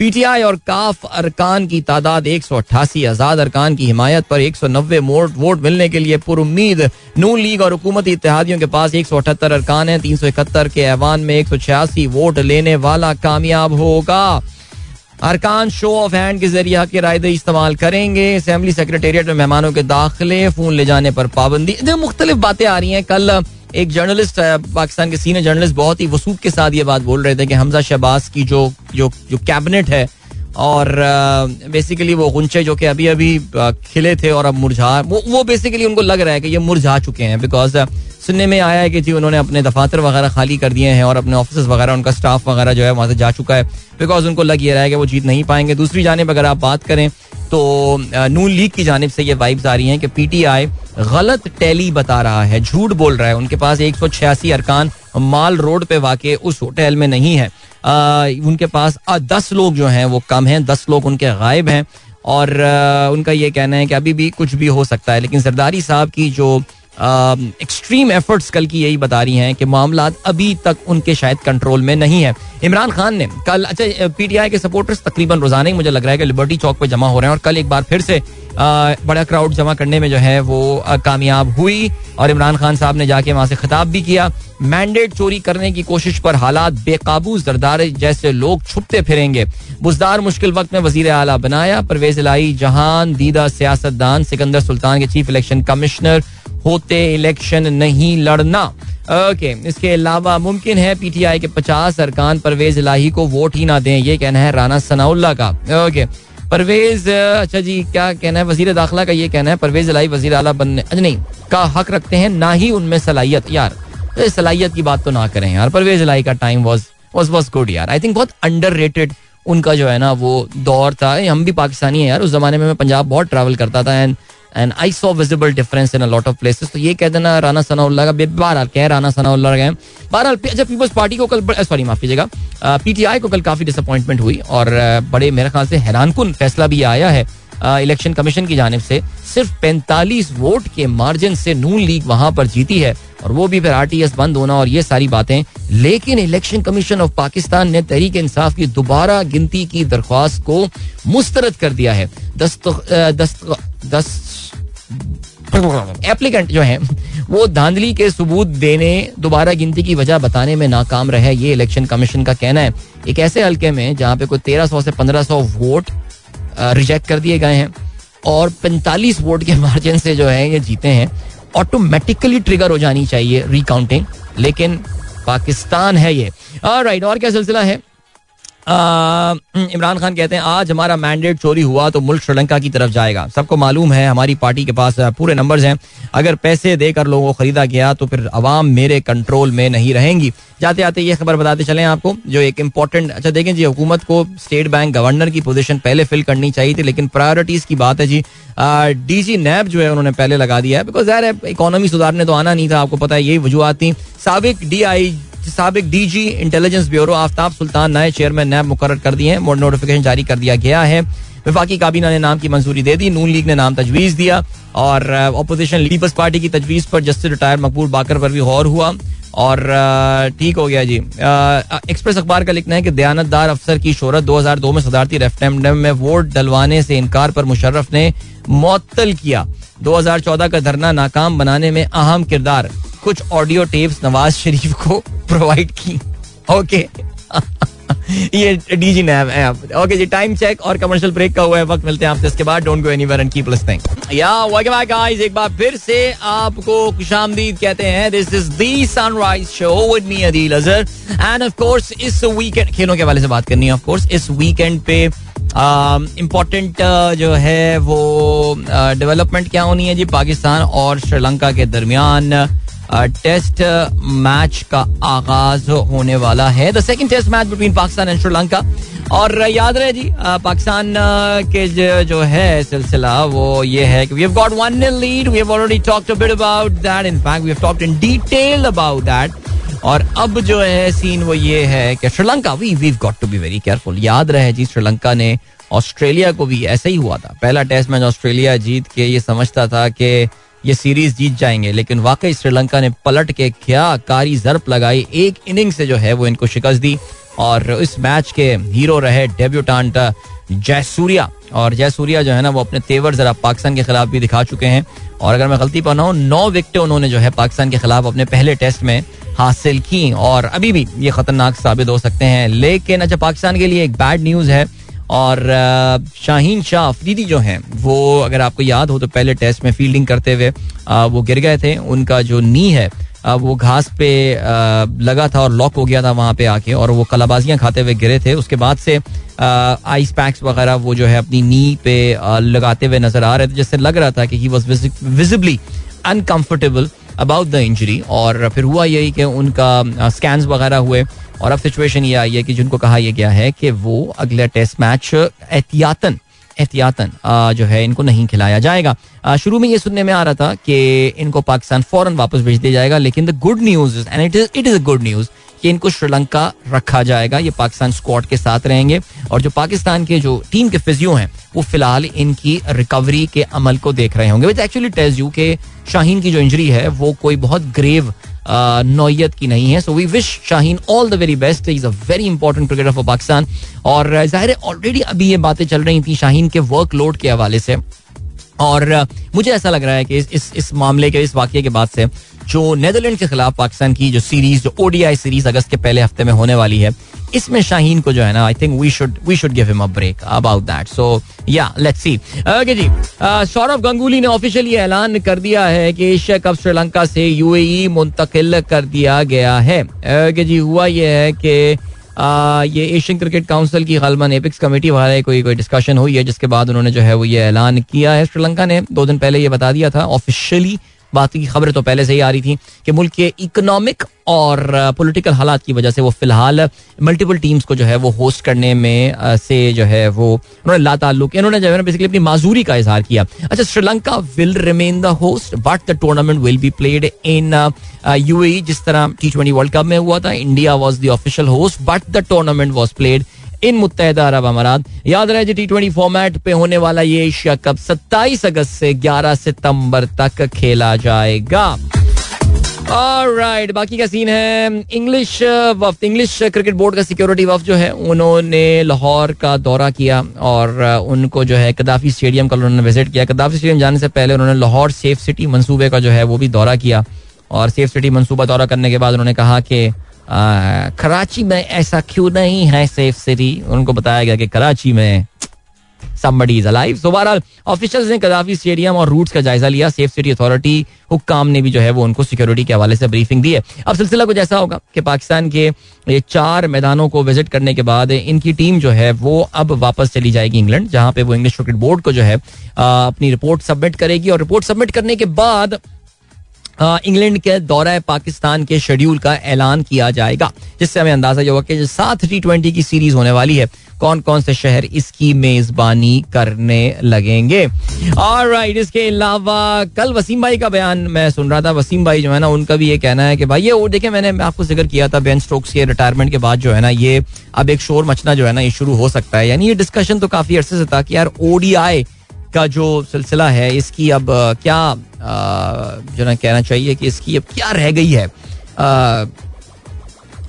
[SPEAKER 1] पीटीआई और काफ अरकान की तादाद एक सौ अट्ठासी, आज़ाद अरकान की हिमायत पर एक सौ नब्बे वोट मिलने के लिए पुरुद नून लीग और हुकूमती इतिहादियों के पास एक सौ अठहत्तर अरकान है, तीन सौ इकहत्तर के ऐवान में एक सौ छियासी वोट लेने वाला कामयाब होगा। अरकान शो ऑफ़ हैंड के ज़रिए के रायदे इस्तेमाल करेंगे। असेंबली सेक्रेटेरिएट में मेहमानों के दाखिले, फ़ोन ले जाने पर पाबंदी। मुख्तलिफ़ बातें आ रही हैं। कल एक जर्नलिस्ट पाकिस्तान के सीनियर जर्नलिस्ट बहुत ही वसूख के साथ ये बात बोल रहे थे कि हमजा शहबाज की जो जो जो कैबिनेट है और बेसिकली वो गुंचे जो कि अभी अभी खिले थे और अब मुरझा, वो वो बेसिकली उनको लग रहा है कि ये मुरझा चुके हैं बिकॉज़ सुनने में आया है कि जी उन्होंने अपने दफातर वगैरह खाली कर दिए हैं और अपने ऑफ़िस वगैरह, उनका स्टाफ वगैरह जो है वहाँ से जा चुका है बिकॉज़ उनको लग ये रहा है कि वो जीत नहीं पाएँगे। दूसरी जानब अगर आप बात करें तो नून लीग की जानब से ये वाइब्स आ रही हैं कि पीटीआई गलत टैली बता रहा है झूठ बोल रहा है। उनके पास एक सौ छियासी अरकान माल रोड पे वाक़ उस होटल में नहीं है। आ, उनके पास आ, दस लोग जो हैं वो कम हैं दस लोग उनके गायब हैं। और आ, उनका ये कहना है कि अभी भी कुछ भी हो सकता है लेकिन सरदारी साहब की जो एक्सट्रीम एफर्ट्स कल की यही बता रही हैं कि मामला अभी तक उनके शायद कंट्रोल में नहीं है। इमरान खान ने कल अच्छा पीटीआई के सपोर्टर्स तकरीबन रोज़ाना ही मुझे लग रहा है कि लिबर्टी चौक पर जमा हो रहे हैं और कल एक बार फिर से बड़ा क्राउड जमा करने में जो है वो कामयाब हुई और इमरान खान साहब ने जाके वहाँ से खिताब भी किया। मैंडेट चोरी करने की कोशिश पर हालात बेकाबू जरदार जैसे लोग छुपते फिरेंगे। बुजदार मुश्किल वक्त में वज़ीर आला बनाया। परवेज लाई जहान, दीदा सियासतदान, सिकंदर सुल्तान के चीफ इलेक्शन कमिश्नर होते इलेक्शन नहीं लड़ना। ओके, इसके अलावा मुमकिन है पीटीआई के पचास अरकान परवेज इलाही को वोट ही ना दें, ये कहना है राना सनाउल्ला का। ओके, परवेज अच्छा जी, क्या कहना है? वज़ीर दाखिला का ये कहना है, परवेज इलाही वज़ीर आला बनने अच्छा नहीं, का हक रखते हैं, ना ही उनमें सलाहियत, यार तो सलाहियत की बात तो ना करें यार। परवेज इलाही का time was was was good यार। आई थिंक बहुत अंडर उनका जो है ना, वो दौर था। हम भी पाकिस्तानी है यार, उस जमाने में मैं पंजाब बहुत ट्रैवल करता था and and I saw visible difference in lot of places तो ये कह देना राना सनाउल्ला का बहरहाल कह राना सनाउल्ला गए बहरहाल अच्छा पीपल्स पार्टी को कल सॉरी माफ़ कीजिएगा। पीटीआई को कल काफ़ी डिसअपॉइंटमेंट हुई और बड़े मेरे ख्याल से हैरानकुन फैसला भी आया है इलेक्शन कमीशन की जानब से। सिर्फ़ 45 वोट के मार्जिन से नून लीग वहाँ पर जीती है और वो भी फिर आरटीएस बंद होना और ये सारी बातें। लेकिन इलेक्शन कमीशन ऑफ़ पाकिस्तान ने तहरीक इंसाफ की दोबारा गिनती की दरख्वास्त को मुस्तरद कर दिया है। दस्त दस्त दस्त एप्लीकेंट जो है, वो धांधली के सबूत देने, दोबारा गिनती की वजह बताने में नाकाम रहे, ये इलेक्शन कमीशन का कहना है। एक ऐसे हल्के में, जहाँ पे कोई तेरह सौ से पंद्रह सौ वोट रिजेक्ट कर दिए गए हैं, और पैंतालीस वोट के मार्जिन से जो है, ये जीते हैं ऑटोमेटिकली ट्रिगर हो जानी चाहिए रिकाउंटिंग लेकिन पाकिस्तान है ये। राइट और क्या सिलसिला है? इमरान खान कहते हैं, आज हमारा मैंडेट चोरी हुआ तो मुल्क श्रीलंका की तरफ़ जाएगा। सबको मालूम है, हमारी पार्टी के पास पूरे नंबर्स हैं। अगर पैसे देकर लोगों को खरीदा गया तो फिर आवाम मेरे कंट्रोल में नहीं रहेंगी। जाते आते ये खबर बताते चले आपको, जो एक इंपॉर्टेंट अच्छा देखें जी, हुकूमत को स्टेट बैंक गवर्नर की पोजीशन पहले फिल करनी चाहिए थी, लेकिन प्रायोरिटीज की बात है जी डीजी नैब जो है उन्होंने पहले लगा दिया है बिकॉज़ यार इकोनॉमी सुधारने तो आना नहीं था, आपको पता है, यही वजूहत थी। सबक डी आई सबक DG intelligence bureau Aftab Sultan नए चेयरमैन नैब मुकर कर दिए हैं। नोटिफिकेशन जारी कर दिया गया है। विफाकी काबीना ने नाम की मंजूरी दे दी। नून लीग ने नाम तजवीज दिया। और अपोजिशन पीपल्स पार्टी की तजवीज पर जस्टिस रिटायर मकबूल बाकर पर भी गौर हुआ। और ठीक हो गया जी। एक्सप्रेस अखबार का लिखना है कि दयानतदार अफसर की शोहरत 2002 में सदारती रेफरेंडम में वोट डलवाने से इनकार पर मुशर्रफ ने मअतल किया। 2014 का धरना नाकाम बनाने में अहम किरदार। कुछ ऑडियो टेप्स नवाज़ शरीफ को प्रोवाइड की। ओके ये डीजी नैब है ओके जी टाइम चेक और कमर्शियल ब्रेक का हुआ है वक्त मिलते हैं आपसे इसके बाद। Don't go anywhere and keep listening yeah welcome back guys एक बार फिर से आपको खुशामदीद कहते हैं this is the sunrise show with me Adeel Azhar and of course इस वीकेंड खेलों के हवाले से बात करनी है ऑफ़ कोर्स इस वीकेंड पे इम्पोर्टेंट uh, uh, जो है वो डेवलपमेंट uh, क्या होनी है जी पाकिस्तान और श्रीलंका के दरमियान। टेस्ट मैच का आगाज़ होने वाला है। The second test match between Pakistan and Sri Lanka और याद रहे जी पाकिस्तान के जो है सिलसिला, वो ये है कि we have got one lead we have already talked a bit about that in fact we have talked in detail about that और अब जो है सीन वो ये है कि Sri Lanka we we got to be very careful याद रहे जी श्रीलंका ने ऑस्ट्रेलिया को भी ऐसा ही हुआ था। पहला टेस्ट मैच ऑस्ट्रेलिया जीत के ये समझता था कि ये सीरीज़ जीत जाएँगे, लेकिन वाकई श्रीलंका ने पलट के क्या कारी जरप लगाई। एक इनिंग से जो है वो इनको शिकस्त दी और इस मैच के हीरो रहे डेब्यूटांट जयसूर्या। और जयसूर्या जो है ना, वो अपने तेवर जरा पाकिस्तान के खिलाफ भी दिखा चुके हैं। और अगर मैं गलती पर ना हूँ, नौ विकेट उन्होंने जो है पाकिस्तान के खिलाफ अपने पहले टेस्ट में हासिल की। और अभी भी ये खतरनाक साबित हो सकते हैं। लेकिन अच्छा पाकिस्तान के लिए एक बैड न्यूज़ है। और शाहीन शाह अफरीदी जो हैं, वो अगर आपको याद हो तो पहले टेस्ट में फील्डिंग करते हुए वो गिर गए थे। उनका जो नी है वो घास पे लगा था और लॉक हो गया था वहाँ पे आके और वो कलाबाजियाँ खाते हुए गिरे थे। उसके बाद से आइस पैक्स वगैरह वो जो है अपनी नी पे लगाते हुए नज़र आ रहे थे, जिससे लग रहा था कि he was visibly uncomfortable about the injury और फिर हुआ यही कि उनका स्कैन वगैरह हुए। और अब सिचुएशन ये आई है कि जिनको कहा यह गया है कि वो अगला टेस्ट मैच एहतियातन एहतियातन जो है इनको नहीं खिलाया जाएगा। शुरू में ये सुनने में आ रहा था कि इनको पाकिस्तान फ़ौरन वापस भेज दिया जाएगा, लेकिन the good news and it is it is a good news कि इनको श्रीलंका रखा जाएगा। ये पाकिस्तान स्क्वाड के साथ रहेंगे और जो पाकिस्तान के जो टीम के फिजियो हैं, वो फ़िलहाल इनकी रिकवरी के अमल को देख रहे होंगे। एक्चुअली टेल्स यू के शाहीन की जो इंजरी है, वो कोई बहुत ग्रेव नौयत की नहीं है। So we wish Shaheen all the very best is a very important cricketer for Pakistan और ज़ाहिर ऑलरेडी अभी ये बातें चल रही थी शाहीन के वर्क लोड के हवाले से। और मुझे ऐसा लग रहा है कि इस इस, इस मामले के इस वाक्य के बाद से जो नेदरलैंड के खिलाफ पाकिस्तान की जो सीरीज़ जो ओडीआई सीरीज़ अगस्त के पहले हफ़्ते में होने वाली है इसमें शाहीन को जो है ना I think we should we should give him a break about that so yeah let's see okay जी सौरभ गंगुली ने ऑफिशियली ऐलान कर दिया है कि एशिया कप श्रीलंका से यूएई मुंतकिल कर दिया गया है। ओके जी, हुआ ये है कि ये एशियन क्रिकेट काउंसिल की गलमन एपिक्स कमेटी वाले कोई कोई डिस्कशन हुई है, जिसके बाद उन्होंने जो है वो ये ऐलान किया है। श्रीलंका ने दो दिन पहले ये बता दिया था ऑफिशियली बात की खबरें तो पहले से ही आ रही थी कि मुल्क के इकोनॉमिक और पॉलिटिकल हालात की वजह से वो फ़िलहाल मल्टीपल टीम्स को जो है वो होस्ट करने में से जो है वो उन्होंने ला ताल्लुक उन्होंने जो है बेसिकली अपनी माजूरी का इजहार किया। अच्छा Sri Lanka will remain the host but the tournament will be played in U जिस तरह टी ट्वेंटी वर्ल्ड कप में हुआ था India was the official host but the tournament was played in मुतहदा अरब अमारात। याद रहे जी टी ट्वेंटी फॉर्मेट पे होने वाला ये एशिया कप 27 अगस्त से 11 सितंबर तक खेला जाएगा। राइट बाकी का सीन है इंग्लिश वफ्त इंग्लिश क्रिकेट बोर्ड का सिक्योरिटी वफ्त जो है उन्होंने लाहौर का दौरा किया और uh, उनको जो है कदाफी स्टेडियम का उन्होंने विज़िट किया। कदाफी स्टेडियम जाने से पहले उन्होंने लाहौर सेफ़ सिटी मंसूबे का जो है वो भी दौरा किया। और सेफ़ सिटी मंसूबा दौरा करने के बाद उन्होंने कहा कि कराची में ऐसा क्यों नहीं है सेफ़ सिटी उनको बताया गया कि कराची में somebody is alive. So ने कदाफी स्टेडियम और रूट्स का जायजा लिया। सेफ़ सिटी अथॉरिटी हुक्काम ने भी जो है वो उनको सिक्योरिटी के हवाले से ब्रीफिंग दी है। अब सिलसिला कुछ ऐसा होगा कि पाकिस्तान के ये चार मैदानों को विज़िट करने के बाद इनकी टीम जो है वो अब वापस चली जाएगी इंग्लैंड, जहाँ पे वो इंग्लिश क्रिकेट बोर्ड को जो है अपनी रिपोर्ट सबमिट करेगी। और रिपोर्ट सबमिट करने के बाद इंग्लैंड के दौरा पाकिस्तान के शेड्यूल का ऐलान किया जाएगा, जिससे हमें अंदाज़ा ये होगा कि सात टी ट्वेंटी की सीरीज़ होने वाली है। कौन कौन से शहर इसकी मेजबानी करने लगेंगे? और राइट इसके अलावा कल वसीम भाई का बयान मैं सुन रहा था। वसीम भाई जो है ना, उनका भी ये कहना है कि भाई ये देखे मैंने मैं आपको ज़िक्र किया था बेन स्टोक्स के रिटायरमेंट के बाद जो है ना, ये अब एक शोर मचना जो है ना, ये शुरू हो सकता है। यानी ये डिस्कशन तो काफ़ी अरसे से था कि यार ओडीआई का जो सिलसिला है, इसकी अब क्या जो ना कहना चाहिए कि इसकी अब क्या रह गई है?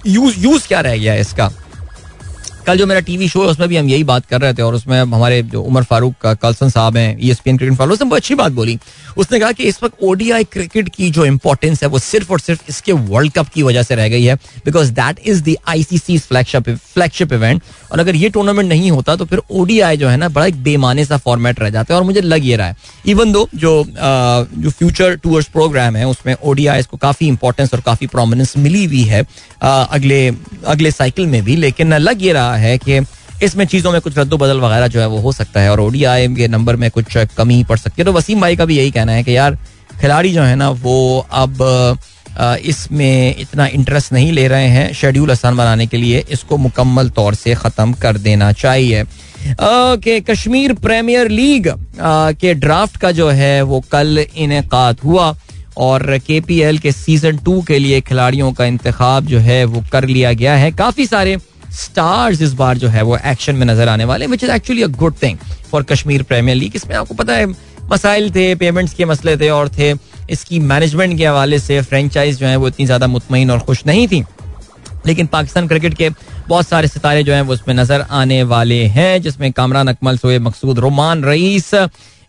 [SPEAKER 1] यूज़ यूज़ क्या रह गया है इसका? कल जो मेरा टीवी शो है, उसमें भी हम यही बात कर रहे थे और उसमें हमारे जो उमर फारूक कलसन साहब हैं E S P N cricket follow उसने बहुत अच्छी बात बोली। उसने कहा कि इस वक्त ओडीआई क्रिकेट की जो इंपॉर्टेंस है, वो सिर्फ़ और सिर्फ़ इसके वर्ल्ड कप की वजह से रह गई है because that is the ICC flagship flagship event और अगर ये टूर्नामेंट नहीं होता तो फिर ओडीआई जो है ना, बड़ा एक बेमाने सा फॉर्मेट रह जाता है और मुझे लग ये रहा है। इवन दो जो जो फ्यूचर टूर्स प्रोग्राम है, उसमें ओडीआई को काफ़ी इंपॉर्टेंस और काफ़ी प्रोमिनेंस मिली हुई है अगले अगले साइकिल में भी, लेकिन लग ये रहा है कि इसमें चीज़ों में कुछ रद्द बदल वगैरह जो है वो हो सकता है और ओडीआई के नंबर में कुछ कमी पड़ सकती है। तो वसीम भाई का भी यही कहना है कि यार, खिलाड़ी जो है ना, वो अब इसमें इतना इंटरेस्ट नहीं ले रहे हैं शेड्यूल आसान बनाने के लिए। इसको मुकम्मल तौर से ख़त्म कर देना चाहिए। ओके, कश्मीर प्रीमियर लीग के ड्राफ्ट का जो है वो कल इनका हुआ और के पी एल के सीज़न टू के लिए खिलाड़ियों का इंतखब जो है वो कर लिया गया है। काफ़ी सारे स्टार्स इस बार जो है वो एक्शन में नज़र आने वाले which is actually a good thing for Kashmir premier league इसमें आपको पता है, मसाइल थे पेमेंट्स के मसले थे और थे। इसकी मैनेजमेंट के हवाले से फ्रेंचाइज जो है वो इतनी ज़्यादा मुतमिन और खुश नहीं थी। लेकिन पाकिस्तान क्रिकेट के बहुत सारे सितारे जो हैं वो उसमें नज़र आने वाले हैं, जिसमें कामरान अकमल सोएब मकसूद, रोमान रईस,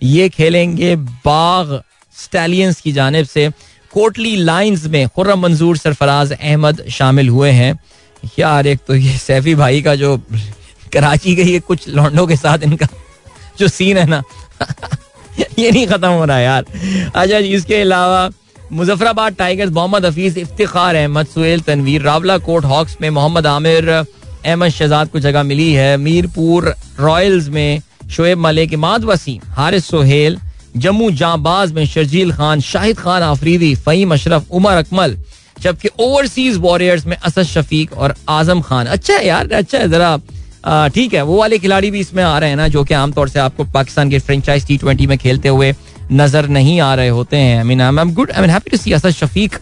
[SPEAKER 1] ये खेलेंगे बाग स्टैलियंस की जानब से। कोटली लाइंस में खुर्रम मंजूर सरफराज अहमद शामिल हुए हैं। यार, एक तो ये सैफी भाई का जो कराची के ये कुछ लौंडों के साथ इनका जो सीन है ना, ये नहीं खत्म हो रहा यार। अच्छा इसके अलावा Muzaffarabad tigers, Mohammad Hafeez Iftikhar Ahmed, Sohail Tanvir, Rawalakot hawks में मोहम्मद आमिर, अहमद शहजाद को जगह मिली है। मीरपुर रॉयल्स में शोएब मलिक, इमाद वसीम, हारिस सोहेल, जम्मू जाबाज में शर्जील खान, शाहिद खान आफरीदी, फ़हीम अशरफ, उमर अकमल जबकि ओवरसीज वॉरियर्स में असद शफीक और आज़म खान। अच्छा है यार अच्छा है जरा। ठीक है, वो वाले खिलाड़ी भी इसमें आ रहे हैं ना, जो कि आमतौर से आपको पाकिस्तान के फ्रेंचाइज टी ट्वेंटी में खेलते हुए नज़र नहीं आ रहे होते हैं। I mean I am good I happy to see Asad Shafiq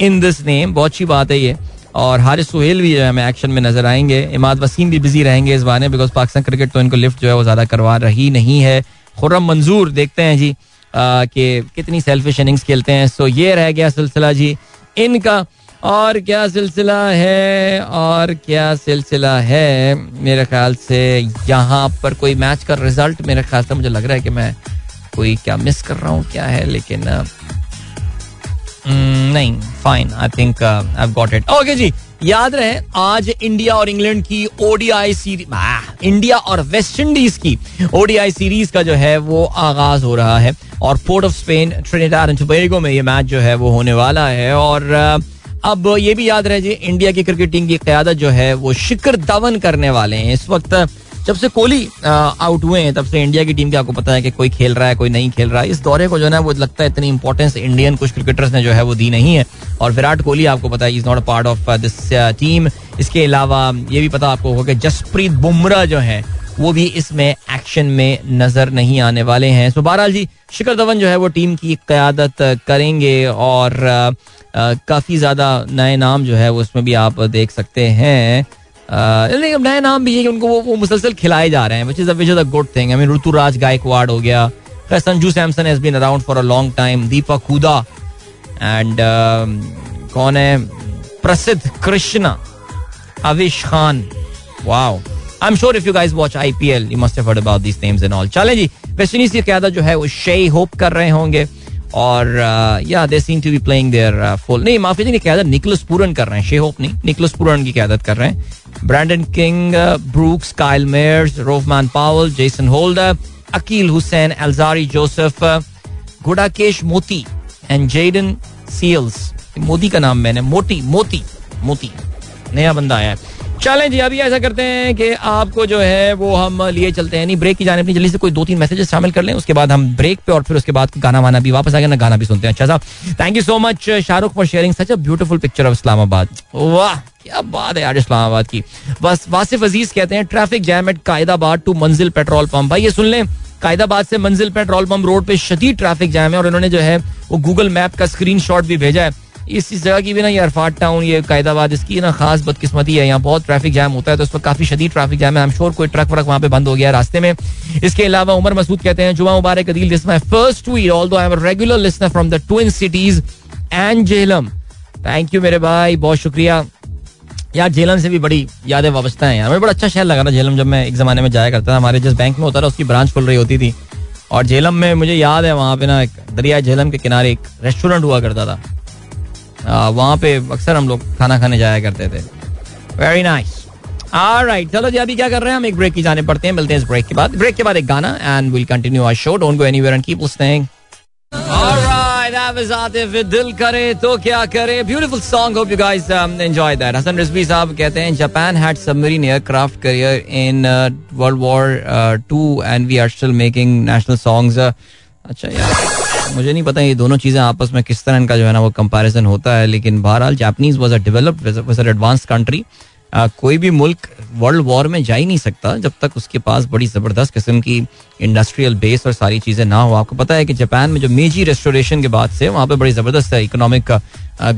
[SPEAKER 1] in this name बहुत अच्छी बात है ये। और हारिस सुहेल भी जो है हमें एक्शन में नज़र आएँगे। इमाद वसीम भी बिज़ी रहेंगे इस बारे में बिकॉज़ पाकिस्तान क्रिकेट तो इनको लिफ्ट जो है वो ज़्यादा करवा रही नहीं है। खुर्रम मंजूर देखते हैं जी कि कितनी सेल्फिश इनिंग्स खेलते हैं। सो ये रह गया सिलसिला जी। इनका और क्या सिलसिला है, और क्या सिलसिला है? मेरे ख्याल से यहाँ पर कोई मैच का रिज़ल्ट मेरे ख्याल से मुझे लग रहा है कि मैं कोई क्या मिस कर रहा हूँ, क्या है, लेकिन नहीं fine I think I got it okay जी याद रहे, आज इंडिया और इंग्लैंड की ओडीआई सीरीज़ इंडिया और वेस्ट इंडीज की ओडीआई सीरीज़ का जो है, वो आगाज़ हो रहा है। और पोर्ट ऑफ़ स्पेन टोबैगो में ये मैच जो है, वो होने वाला है। और अब ये भी याद रहे जी, इंडिया की क्रिकेट टीम की क्यादत जो है, वो शिखर धवन करने वाले हैं। इस वक्त जब से कोहली आउट हुए हैं, तब से इंडिया की टीम के आपको पता है कि कोई खेल रहा है, कोई नहीं खेल रहा है। इस दौरे को जो है वो लगता है इतनी इंपॉर्टेंस इंडियन कुछ क्रिकेटर्स ने जो है वो दी नहीं है। और विराट कोहली, आपको पता है is not a part of this team इसके अलावा, ये भी पता आपको होगा कि जसप्रीत बुमराह जो है, वो भी इसमें एक्शन में नज़र नहीं आने वाले हैं। सो बहरहाल जी, शिखर धवन जो है वो टीम की क्यादत करेंगे और काफ़ी ज़्यादा नए नाम जो है वो उसमें भी आप देख सकते हैं। नए नाम भी है कि उनको वो, वो मुसलसल खिलाए जा रहे हैं which is a good thing I mean Ruturaj Gaikwad हो गया Sanju Samson has been around for a long time Deepak Hooda and कौन है? Prasidh Krishna Avesh Khan. Wow I am sure if you guys watch IPL you must have heard about these names and all चलें जी waste Indies की क्यादत जो है वो Shai hope कर रहे होंगे। और yeah they seem to be playing their full नहीं, माफ़ी की क्यादत निकलस पूरन कर रहे हैं, शे होप नहीं, निकलस पूरन की क्यादत कर रहे हैं। Brandon King Brooks, Kyle Mayers, Rovman Powell, Jason Holder, Akeal Hosein, Alzarri Joseph Gudakesh Motie and Jayden seals Modi का नाम मैंने मोती मोती मोती, नया बंदा आया है। चलें जी, अभी ऐसा करते हैं कि आपको जो है वो हम लिए चलते हैं। नहीं ब्रेक की जाने अपनी जल्दी से कोई दो तीन मैसेजेस शामिल कर लें, उसके बाद हम ब्रेक पे और फिर उसके बाद गाना वाना भी वापस आ गया, ना गाना भी सुनते हैं। अच्छा साहब thank you so much Shahrukh for sharing such a beautiful picture of Islamabad. वाह, क्या बात है यार इस्लामाबाद की। बस, वासिफ अज़ीज़ कहते हैं traffic jam at Qaidabad to Manzil petrol pump. भाई, ये सुन लें, कायदाबाद से मंजिल पेट्रोल पंप रोड पे शदीद ट्रैफ़िक जैम है और इन्होंने जो है वो गूगल मैप का स्क्रीन भी भेजा है। इस जगह की भी ना ये अरफाट टाउन ये कायदाबाद, इसकी ना खास बदकिस्मती है। यहाँ बहुत ट्रैफ़िक जैम होता है तो उस पर काफ़ी शदीद ट्रैफ़िक जैम है। एम श्योर कोई ट्रक वरक वहाँ पे बंद हो गया रास्ते में। इसके अलावा उमर मसूद कहते हैं, जुमा मुबारक Adeel this my first tweet although I am regular listener from the twin cities and Jhelum thank you मेरे भाई, बहुत शुक्रिया। यार झेलम से भी बड़ी यादें वाबस्ता है यार। मुझे बड़ा अच्छा शहर लगा था जेलम जब मैं एक जमाने में जाया करता था। हमारे जिस बैंक में होता था, उसकी ब्रांच खुल रही होती थी। और झेलम में मुझे याद है, वहाँ पे ना एक दरिया झेलम के किनारे एक रेस्टोरेंट हुआ करता था। वहाँ पे अक्सर हम लोग खाना खाने जाया करते थे। वेरी नाइस राइट चलो जी, अभी क्या कर रहे हैं? हम एक ब्रेक की जाने पड़ते हैं, मिलते हैं इस ब्रेक के बाद। ब्रेक के बाद एक गाना and will continue our show don't go anywhere and keep listening दिल करे तो क्या करे? Beautiful song hope you guys enjoy that Hasan Rizvi साहब कहते हैं Japan had submarine aircraft carrier in world war two and we are still making national songs अच्छा यार मुझे नहीं पता ये दोनों चीज़ें आपस में किस तरह का जो है ना वो कंपैरिजन होता है, लेकिन बहरहाल Japanese was a developed was advance country कोई भी मुल्क वर्ल्ड वॉर में जा ही नहीं सकता जब तक उसके पास बड़ी ज़बरदस्त किस्म की इंडस्ट्रियल बेस और सारी चीज़ें ना हो। आपको पता है कि जापान में जो मेजी रेस्टोरेशन के बाद से वहाँ पर बड़ी ज़बरदस्त इकोनॉमिक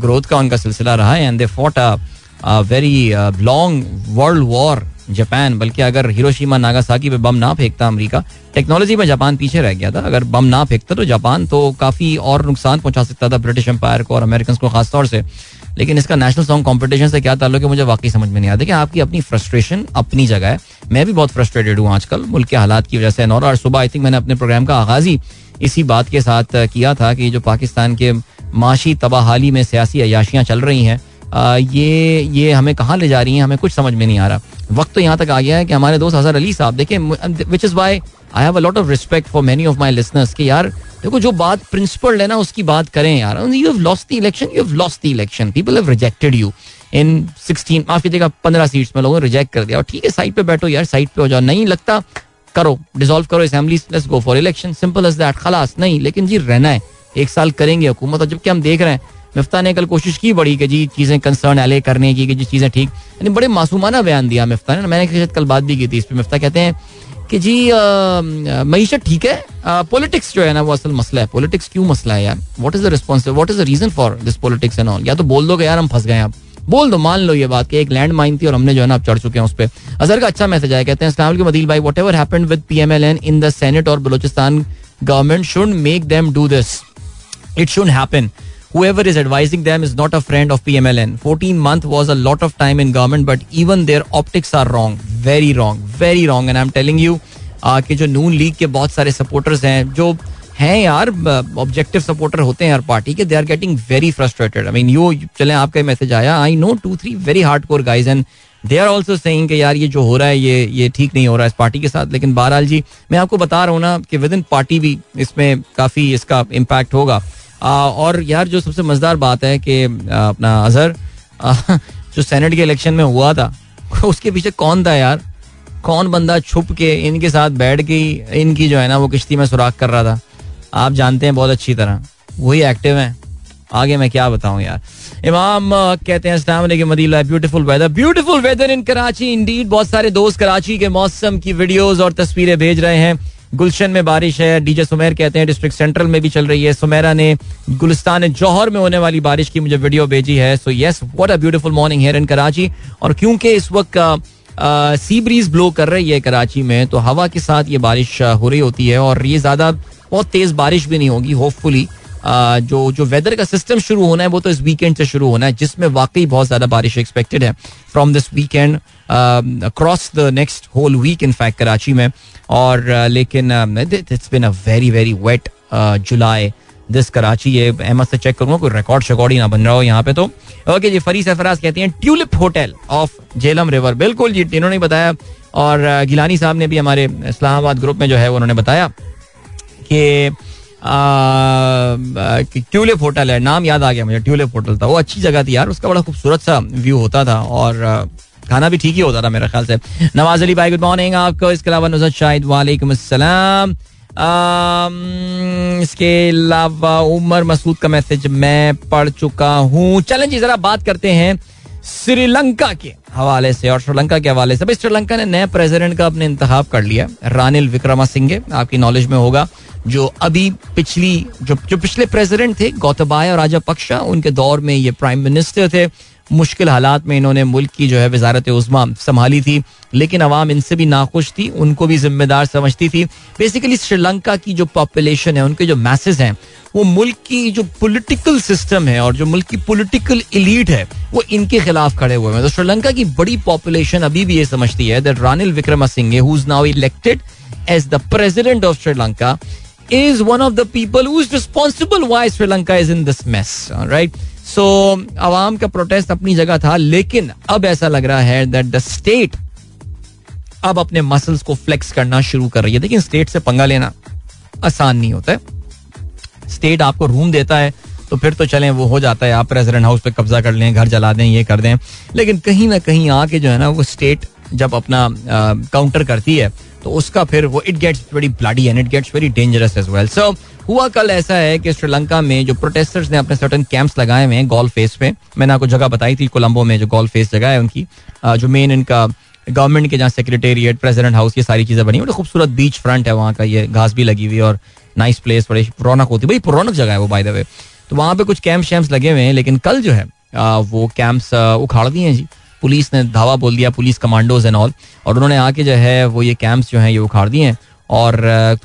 [SPEAKER 1] ग्रोथ का उनका सिलसिला रहा है and they fought a very long world war Japan, बल्कि अगर हिरोशिमा नागासाकी पे बम ना फेंकता अमेरिका, टेक्नोलॉजी में जापान पीछे रह गया था। अगर बम ना फेंकता तो जापान तो काफ़ी और नुकसान पहुँचा सकता था ब्रिटिश एम्पायर को और अमेरिकन को खासतौर से। लेकिन इसका नेशनल सॉन्ग कंपटीशन से क्या ताल्लुक है, मुझे वाकई समझ में नहीं आता कि आपकी अपनी फ्रस्ट्रेशन अपनी जगह है। मैं भी बहुत फ्रस्ट्रेटेड हूँ आजकल, मुल्क के हालात की वजह से। और सुबह आई थिंक मैंने अपने प्रोग्राम का आगाज़ ही इसी बात के साथ किया था कि जो पाकिस्तान के माशी तबाहाली में सियासी अयाशियाँ चल रही हैं ये ये हमें कहाँ ले जा रही हैं, हमें कुछ समझ में नहीं आ रहा। वक्त तो यहाँ तक आ गया है कि हमारे दोस्त अजहर अली साहब, देखें which is why I have a lot of respect for many of my listeners कि यार, देखो, जो बात प्रिंसिपल है ना, उसकी बात करें यार। You have lost the election you have lost the election people have rejected you in sixteen माफ़ कीजिएगा, पंद्रह सीट्स में लोगों ने रिजेक्ट कर दिया। और ठीक है साइड पे बैठो यार साइड पे हो जाओ। नहीं लगता, करो डिसॉल्व करो assembly let's go for election simple as that खलास, नहीं, लेकिन जी रहना है। एक साल करेंगे हुकूमत, और जबकि हम देख रहे हैं मिफ्ता ने कल कोशिश की बड़ी कि जी चीज़ें कंसर्न एले करने की, कि जी चीज़ें ठीक। यानी बड़े मासूमाना बयान दिया मिफ्ता ने। मैंने कल बात भी की थी इस पर मिफ्ता कहते हैं कि जी मीशत ठीक है। पॉलिटिक्स जो है ना, वो असल मसला है। पॉलिटिक्स क्यों मसला है यार? What is the response what is the reason for this politics and all या तो बोल दो यार, हम फंस गए आप। बोल दो, मान लो ये बात कि एक लैंड माइन थी और हमने जो है ना अब चढ़ चुके हैं उस पर अजहर का अच्छा मैसेज आया। कहते हैं इस्लाम मदील भाई। Whatever happened with P M L N in the senate और Balochistan government should make them do this it should happen whoever is advising them is not a friend of PMLN. 14 month was a lot of time in government, but even their optics are wrong. Very wrong. Very wrong. And I'm telling you uh, कि जो नून league के बहुत सारे supporters हैं जो हैं यार objective supporter होते हैं यार पार्टी के they are getting very frustrated I mean you चले आपका मैसेज आया I know two three very hard core guys and they are also saying यार ये जो हो रहा है ये ये ठीक नहीं हो रहा है इस पार्टी के साथ लेकिन बहरहाल जी मैं आपको बता रहा हूँ ना कि विद इन पार्टी भी इसमें काफ़ी इसका इम्पैक्ट होगा और यार जो सबसे मज़ेदार बात है कि अपना अजहर जो सेनेट के इलेक्शन में हुआ था, उसके पीछे कौन था यार? कौन बंदा छुप के इनके साथ बैठ के इनकी जो है ना, वो किश्ती में सुराख कर रहा था? आप जानते हैं बहुत अच्छी तरह। वही एक्टिव हैं। आगे मैं क्या बताऊँ यार? इमाम कहते हैं मदीला beautiful weather beautiful weather in Karachi indeed बहुत सारे दोस्त कराची के मौसम की वीडियोस और तस्वीरें भेज रहे हैं। गुलशन में बारिश है, डीजे सुमेर कहते हैं डिस्ट्रिक्ट सेंट्रल में भी चल रही है। सुमेरा ने गुलिस्तान, जौहर में होने वाली बारिश की मुझे वीडियो भेजी है। So yes what a beautiful morning here in Karachi और क्योंकि इस वक्त सी ब्रीज ब्लो कर रही है कराची में तो हवा के साथ ये बारिश हो रही होती है। और ये ज़्यादा बहुत तेज बारिश भी नहीं होगी होपफुली जो जो वेदर का सिस्टम शुरू होना है, वो तो इस वीकेंड से शुरू होना है, जिसमें वाकई बहुत ज़्यादा बारिश एक्सपेक्टेड है। From this weekend across the next whole week in fact Karachi में और लेकिन it's been a very very wet July this Karachi. ये अहमद से चेक करूँगा, कोई रिकॉर्ड शिकॉर्ड ही ना बन रहा हो यहाँ पे तो। ओके जी फरी सरफराज कहती हैं tulip hotel of Jhelum river बिल्कुल जी, इन्होंने बताया। और गिलानी साहब ने भी हमारे इस्लामाबाद ग्रुप में जो है उन्होंने बताया कि ट्यूलिप होटल है। नाम याद आ गया मुझे ट्यूलिप होटल था। वो अच्छी जगह थी यार, उसका बड़ा खूबसूरत सा व्यू होता था। और खाना भी ठीक ही होता था मेरे ख्याल से। नवाज़ अली भाई गुड मॉर्निंग आपको। इसके अलावा नुजर शाहिद, वालेकुम अस्सलाम। इसके अलावा उमर मसूद का मैसेज मैं पढ़ चुका हूँ। चलें जी, जरा बात करते हैं श्रीलंका के हवाले से और श्रीलंका के हवाले से। भाई श्रीलंका ने नए प्रेसिडेंट का अपने इंतखाब कर लिया रानिल विक्रमा सिंह आपकी नॉलेज में होगा, जो अभी पिछली, जो जो पिछले प्रेसिडेंट थे गौतबाया और राजापक्षा उनके दौर में ये प्राइम मिनिस्टर थे। मुश्किल हालात में इन्होंने मुल्क की जो है वजारत उजमा संभाली थी, लेकिन अवाम इनसे भी नाखुश थी, उनको भी जिम्मेदार समझती थी बेसिकली श्रीलंका की जो पॉपुलेशन है, उनके जो मैसेज हैं, वो मुल्क की जो पॉलिटिकल सिस्टम है और जो मुल्क की पॉलिटिकल इलीट है, वो इनके खिलाफ खड़े हुए हैं तो श्रीलंका की बड़ी पॉपुलेशन अभी भी ये समझती है that Ranil Wickremesinghe who is now elected as the president of Sri Lanka is one of the people who is responsible why Sri Lanka is in this mess. Right? So आवाम का protest अपनी जगह था, लेकिन अब ऐसा लग रहा है दैट द स्टेट अब अपने मसल्स को फ्लेक्स करना शुरू कर रही है। लेकिन स्टेट से पंगा लेना आसान नहीं होता है। स्टेट आपको रूम देता है तो फिर तो चलें, वो हो जाता है। आप प्रेसिडेंट हाउस पे कब्जा कर लें, घर जला दें, ये कर दें। लेकिन कहीं ना कहीं आके जो है ना, वो स्टेट जब अपना काउंटर करती है तो उसका फिर वो it gets very bloody and it gets very dangerous as well so हुआ कल ऐसा है कि श्रीलंका में जो प्रोटेस्टर्स ने अपने सर्टन कैंप्स लगाए हुए हैं गोल्फ फेस पे, मैंने आपको जगह बताई थी कोलंबो में जो गोल्फ फेस जगह है उनकी जो मेन इनका गवर्नमेंट के जहाँ सेक्रेटेरिएट प्रेसिडेंट हाउस ये सारी चीज़ें बनी बड़ी खूबसूरत बीच फ्रंट है वहाँ का, ये घास भी लगी हुई और नाइस प्लेस बड़ी रौनक होती है। बड़ी रौनक जगह है वो बाय द वे तो वहाँ पे कुछ कैंप शैम्प लगे हुए हैं, लेकिन कल जो है वो कैंप्स उखाड़ दिए हैं जी। पुलिस ने धावा बोल दिया, पुलिस कमांडोज एंड ऑल और उन्होंने आके जो है वो ये कैंप्स जो है ये उखाड़ दिए हैं। और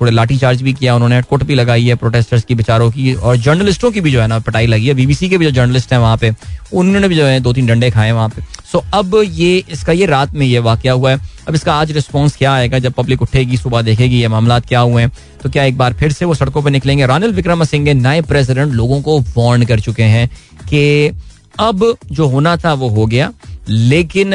[SPEAKER 1] थोड़े लाठी चार्ज भी किया, उन्होंने कोट भी लगाई है प्रोटेस्टर्स की, बेचारों की, और जर्नलिस्टों की भी जो है ना पटाई लगी है। बीबीसी के भी जो जर्नलिस्ट हैं वहाँ पे, उन्होंने भी जो है दो तीन डंडे खाए वहाँ पे। सो अब ये, इसका ये रात में ये वाक्य हुआ है। अब इसका आज रिस्पॉन्स क्या आएगा जब पब्लिक उठेगी, सुबह देखेगी ये मामला क्या हुए हैं। तो क्या एक बार फिर से वो सड़कों पर निकलेंगे? रानिल विक्रम सिंह नए प्रेसिडेंट लोगों को वार्न कर चुके हैं कि अब जो होना था वो हो गया। लेकिन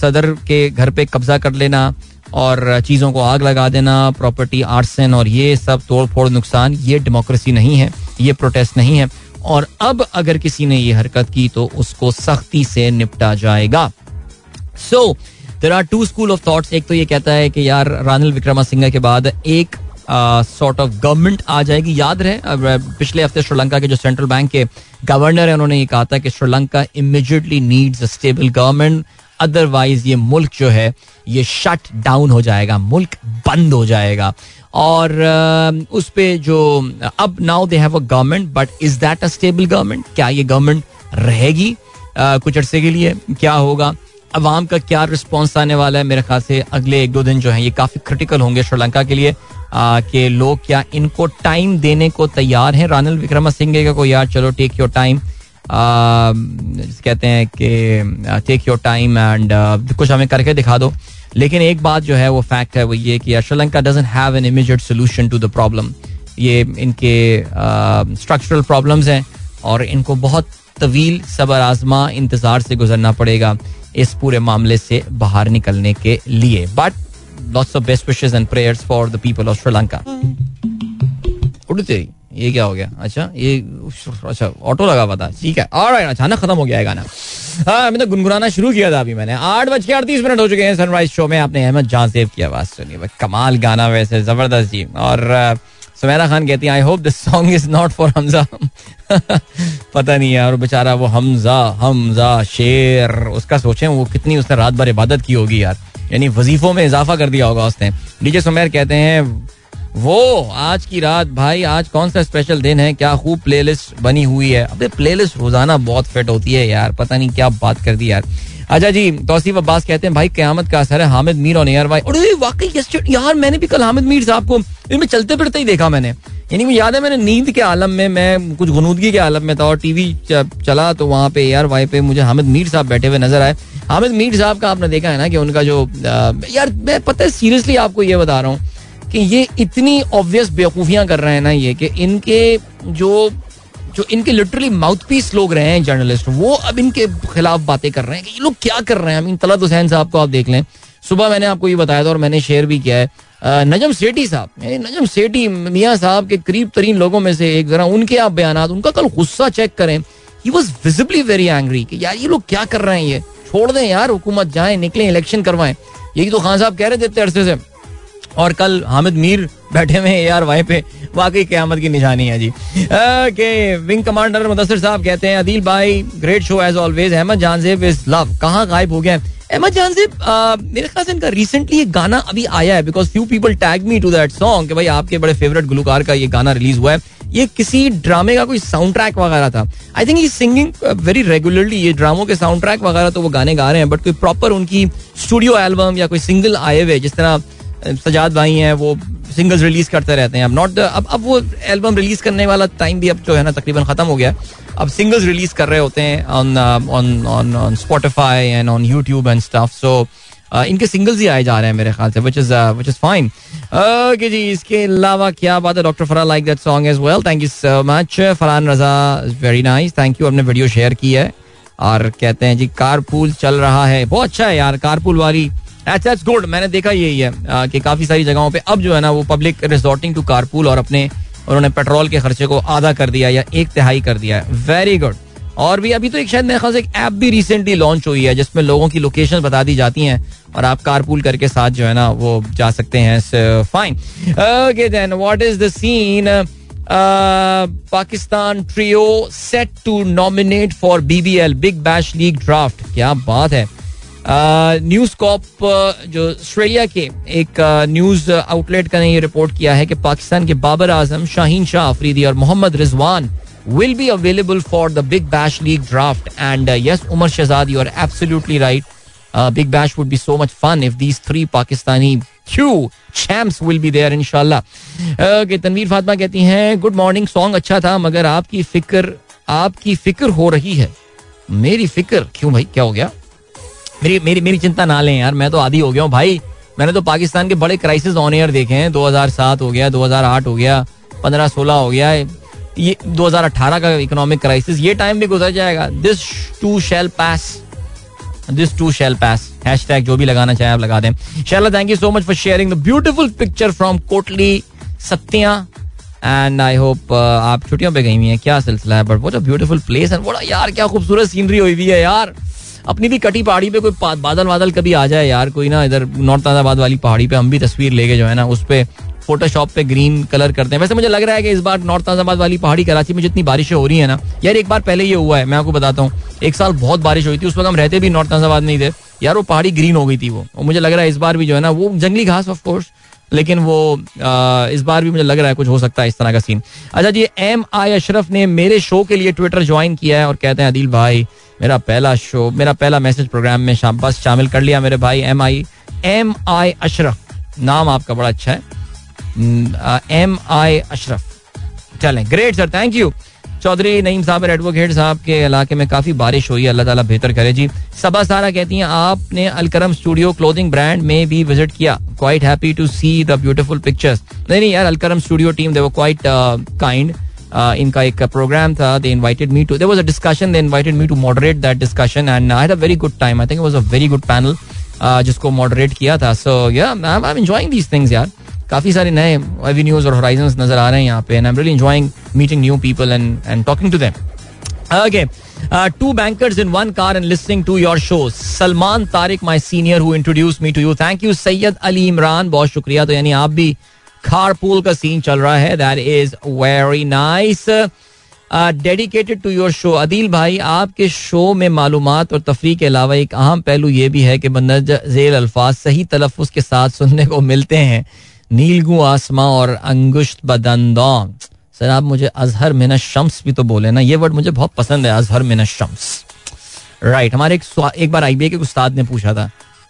[SPEAKER 1] सदर के घर पे कब्जा कर लेना और चीज़ों को आग लगा देना प्रॉपर्टी आर्सन और ये सब तोड़ फोड़ नुकसान, ये डेमोक्रेसी नहीं है, ये प्रोटेस्ट नहीं है। और अब अगर किसी ने ये हरकत की तो उसको सख्ती से निपटा जाएगा। So there are two school of thoughts एक तो ये कहता है कि यार, रानिल विक्रमा सिंह के बाद एक सॉर्ट ऑफ़ गवर्नमेंट आ जाएगी। याद रहे पिछले हफ़्ते श्रीलंका के जो सेंट्रल बैंक के गवर्नर है, उन्होंने ये कहा था कि Sri Lanka immediately needs a stable government otherwise ये मुल्क जो है, ये शट डाउन हो जाएगा, मुल्क बंद हो जाएगा। और उस पर जो, अब now they have a government but is that a stable government क्या ये गवर्नमेंट रहेगी कुछ अर्से के लिए क्या होगा? अवाम का क्या रिस्पॉन्स आने वाला है? मेरे ख्याल से अगले एक दो दिन जो है, ये काफ़ी क्रिटिकल होंगे श्रीलंका के लिए। कि लोग क्या इनको टाइम देने को तैयार हैं? रानिल विक्रमा सिंह को यार चलो टेक योर टाइम कहते हैं कि टेक योर टाइम एंड कुछ हमें करके दिखा दो। लेकिन एक बात जो है, वो फैक्ट है, वो ये कि Sri Lanka doesn't have an immediate solution to the problem ये इनके स्ट्रक्चरल प्रॉब्लम्स हैं और इनको बहुत तवील, सबर आजमा, इंतज़ार से गुजरना पड़ेगा। इस पूरे मामले से बाहर निकलने के लिए। But lots of best wishes and prayers for the people of Sri Lanka ये क्या हो गया? अच्छा ये अच्छा ऑटो लगा हुआ था। ठीक है। और अचानक खत्म हो गया है गाना। हाँ मैंने गुनगुनाना शुरू किया था अभी मैंने। आठ बज के अड़तीस मिनट हो चुके हैं सनराइज शो में। आपने अहमद जहाँ की आवाज़ सुनी। कमाल गाना वैसे, ज़बरदस्त जी। और सुमेरा खान कहती है I hope this song is not for Hamza पता नहीं यार, बेचारा वो हमजा हमजा शेर, उसका सोचें, वो कितनी उसने रात भर इबादत की होगी यार। यानी वजीफों में इजाफा कर दिया होगा उसने। डीजे सुमेर कहते हैं, वो आज की रात, भाई, आज कौन सा स्पेशल दिन है? क्या खूब प्लेलिस्ट बनी हुई है? अबे प्लेलिस्ट रोज़ाना बहुत फिट होती है यार, पता नहीं क्या बात कर दी यार। अच्छा जी, तौसीफ अब्बास कहते हैं, भाई, क्यामत का असर है, हामिद मीर और यार भाई अरे वाकई यार, मैंने भी कल हामिद मीर साहब को, इनमें चलते फिरते ही देखा मैंने। यानी मुझे याद है, मैंने नींद के आलम में, मैं कुछ गनूदगी के आलम में था और टीवी चला तो वहाँ पे यार वाई पे मुझे हामिद मीर साहब बैठे हुए नज़र आए। हामिद मीर साहब का आपने देखा है ना कि उनका जो यार, मैं, पता है सीरियसली आपको ये बता रहा हूँ कि ये इतनी ऑब्वियस बेवकूफ़ियाँ कर रहे हैं ना ये कि इनके जो जो इनके लिटरली माउथ पीस लोग रहे हैं जर्नलिस्ट वो अब इनके खिलाफ बातें कर रहे हैं कि ये लोग क्या कर रहे हैं? आई मीन तलत हुसैन साहब को आप देख लें। सुबह मैंने आपको ये बताया था और मैंने शेयर भी किया है। नजम सेठी साहब नजम सेठी, मियाँ साहब के करीब तरीन लोगों में से एक, जरा उनके आप बयान उनका कल गुस्सा चेक करें। He was visibly very angry कि यार ये लोग क्या कर रहे हैं ये? छोड़ दें यार, हुकूमत जाए, निकले इलेक्शन करवाएँ। यही तो खान साहब कह रहे थे अरसे से। और कल हामिद मीर बैठे हुए यार वहीं पे। वाकई क्यामत की निशानी है जी। ओके विंग कमांडर मुदसर साहब कहते हैं, अदील भाई great show as always Ahmed Jahanzeb is love कहाँ गायब हो गया अहमद जानजेब मेरे ख्याल से इनका रिसेंटली एक गाना अभी आया है because few people tag me to that song कि भाई आपके बड़े फेवरेट गुलकार का ये गाना रिलीज़ हुआ है। ये किसी ड्रामे का कोई साउंड ट्रैक वगैरह था। आई थिंक ये सिंगिंग वेरी रेगुलरली ये ड्रामों के साउंड ट्रैक वगैरह तो वो गाने गा रहे हैं बट कोई प्रॉपर उनकी स्टूडियो एल्बम या कोई सिंगल आए हुए जिस तरह सजाद भाई हैं, वो सिंगल्स रिलीज़ करते रहते हैं। अब नॉट अब अब वो एल्बम रिलीज़ करने वाला टाइम भी अब जो है ना तकरीबन खत्म हो गया अब सिंगल्स रिलीज़ कर रहे होते हैं on on on on Spotify and on YouTube and stuff so इनके सिंगल्स ही आए जा रहे हैं मेरे ख्याल से which is which is fine okay जी, इसके अलावा क्या बात है? Doctor Farah like that song as well thank you so much Farhan Raza very nice thank you अपने वीडियो शेयर की है। और कहते हैं जी, कारपूल चल रहा है। बहुत अच्छा है यार, कारपूल वाली दैट्स गुड मैंने देखा यही है कि काफ़ी सारी जगहों पे अब जो है ना वो पब्लिक रिजॉर्टिंग टू कारपूल और अपने, उन्होंने पेट्रोल के खर्चे को आधा कर दिया या एक तिहाई कर दिया है। वेरी गुड और भी अभी तो एक शायद मेरे ख्याल से एक ऐप भी रिसेंटली लॉन्च हुई है, जिसमें लोगों की लोकेशन बता दी जाती हैं और आप कारपूल करके साथ जो है ना वो जा सकते हैं। Fine okay then what is the scene Pakistan trio set to nominate for BBL big bash league draft क्या बात है। न्यूज़ कॉप जो ऑस्ट्रेलिया के एक न्यूज़ आउटलेट का ने यह रिपोर्ट किया है कि पाकिस्तान के बाबर आज़म, शाहीन शाह अफरीदी और Mohammad Rizwan will be available for the Big Bash League draft and yes Umar Shehzadi और absolutely right Big Bash would be so much fun if these three Pakistani Tanveer Fatima कहती हैं good morning song अच्छा था, मगर आपकी फ़िक्र आपकी फ़िक्र हो रही है. मेरी फ़िक्र? क्यों भाई? क्या हो गया? मेरी मेरी मेरी चिंता ना लें यार, मैं तो आदि हो गया हूँ भाई। मैंने तो पाकिस्तान के बड़े क्राइसिस ऑन एयर देखे हैं। 2007 हो गया 2008 हो गया 15 16 हो गया ये 2018 का इकोनॉमिक क्राइसिस ये टाइम भी गुजर जाएगा। This too shall pass this too shall pass hash जो भी लगाना चाहे आप लगा दें। Shaila thank you so much for sharing the beautiful picture from Kotli Satya. And I hope आप छुट्टियों पे गई हुई हैं। क्या सिलसिला है? बट वो जो ब्यूटीफुल प्लेस है यार, क्या खूबसूरत सीनरी हुई हुई है यार। अपनी भी कटी पहाड़ी पे कोई बादल बादल कभी आ जाए यार, कोई ना, इधर नॉर्थ आजाबाद वाली पहाड़ी पे हम भी तस्वीर लेके जो है ना, उस पर फोटोशॉप पे ग्रीन कलर करते हैं। वैसे मुझे लग रहा है कि इस बार नॉर्थ आजाबाद वाली पहाड़ी कराची में जितनी बारिशें हो रही है ना, यार एक बार पहले ये हुआ है, मैं आपको बताता हूँ, एक साल बहुत बारिश हुई थी, उस वक्त हम रहते भी नॉर्थ आजाबाद नहीं थे। यार वो पहाड़ी ग्रीन हो गई थी वो, और मुझे लग रहा है इस बार भी जो है ना, वो जंगली घास ऑफ़ कोर्स लेकिन वो इस बार भी मुझे लग रहा है कुछ हो सकता है इस तरह का सीन अच्छा जी एम आई अशरफ ने मेरे शो के लिए ट्विटर ज्वाइन किया है और कहते हैं, अदिल भाई, मेरा पहला शो मेरा पहला मैसेज प्रोग्राम में बस शामिल कर लिया मेरे भाई M I M I Ashraf नाम आपका बड़ा अच्छा है। एम आई अशरफ चलें great sir thank you Chaudhry Naeem sahab advocate sahab के इलाके में काफ़ी बारिश हुई है। अल्लाह ताला बेहतर करे जी। सबा सारा कहती हैं, आपने अलकरम स्टूडियो क्लोथिंग ब्रांड में भी विज़िट किया। Quite happy to see the beautiful pictures नहीं नहीं यार, Alkaram studio team they were quite kind इनका एक प्रोग्राम था they invited me to there was a discussion they invited me to moderate that discussion and I had a very good time I think was a very good panel जिसको moderate किया था। So yeah I am enjoying these things यार। काफ़ी सारे नए avenues और horizons नज़र आ रहे हैं यहाँ पे and I am really enjoying meeting new people and and talking to them. Uh, two bankers in one car and listening to your show. Salman Tariq, my senior, who introduced me to you. Thank you, Sayyid Ali Imran. बहुत शुक्रिया तो यानी आप भी carpool का scene चल रहा है that is very nice dedicated to your show Adeel भाई आपके शो में मालूम और तफरी के अलावा एक अहम पहलू ये भी है कि मंदर झेल अल्फाज सही तलफ़ के साथ सुनने को मिलते हैं नीलगू आसमा और अंगुश्त बदंदौन सर, आप मुझे अजहर मिन शम्स भी तो बोले ना, ये वर्ड मुझे बहुत पसंद है, अजहर मिन शम्स। राइट हमारे एक एक बार आईबीए के उस्ताद ने पूछा था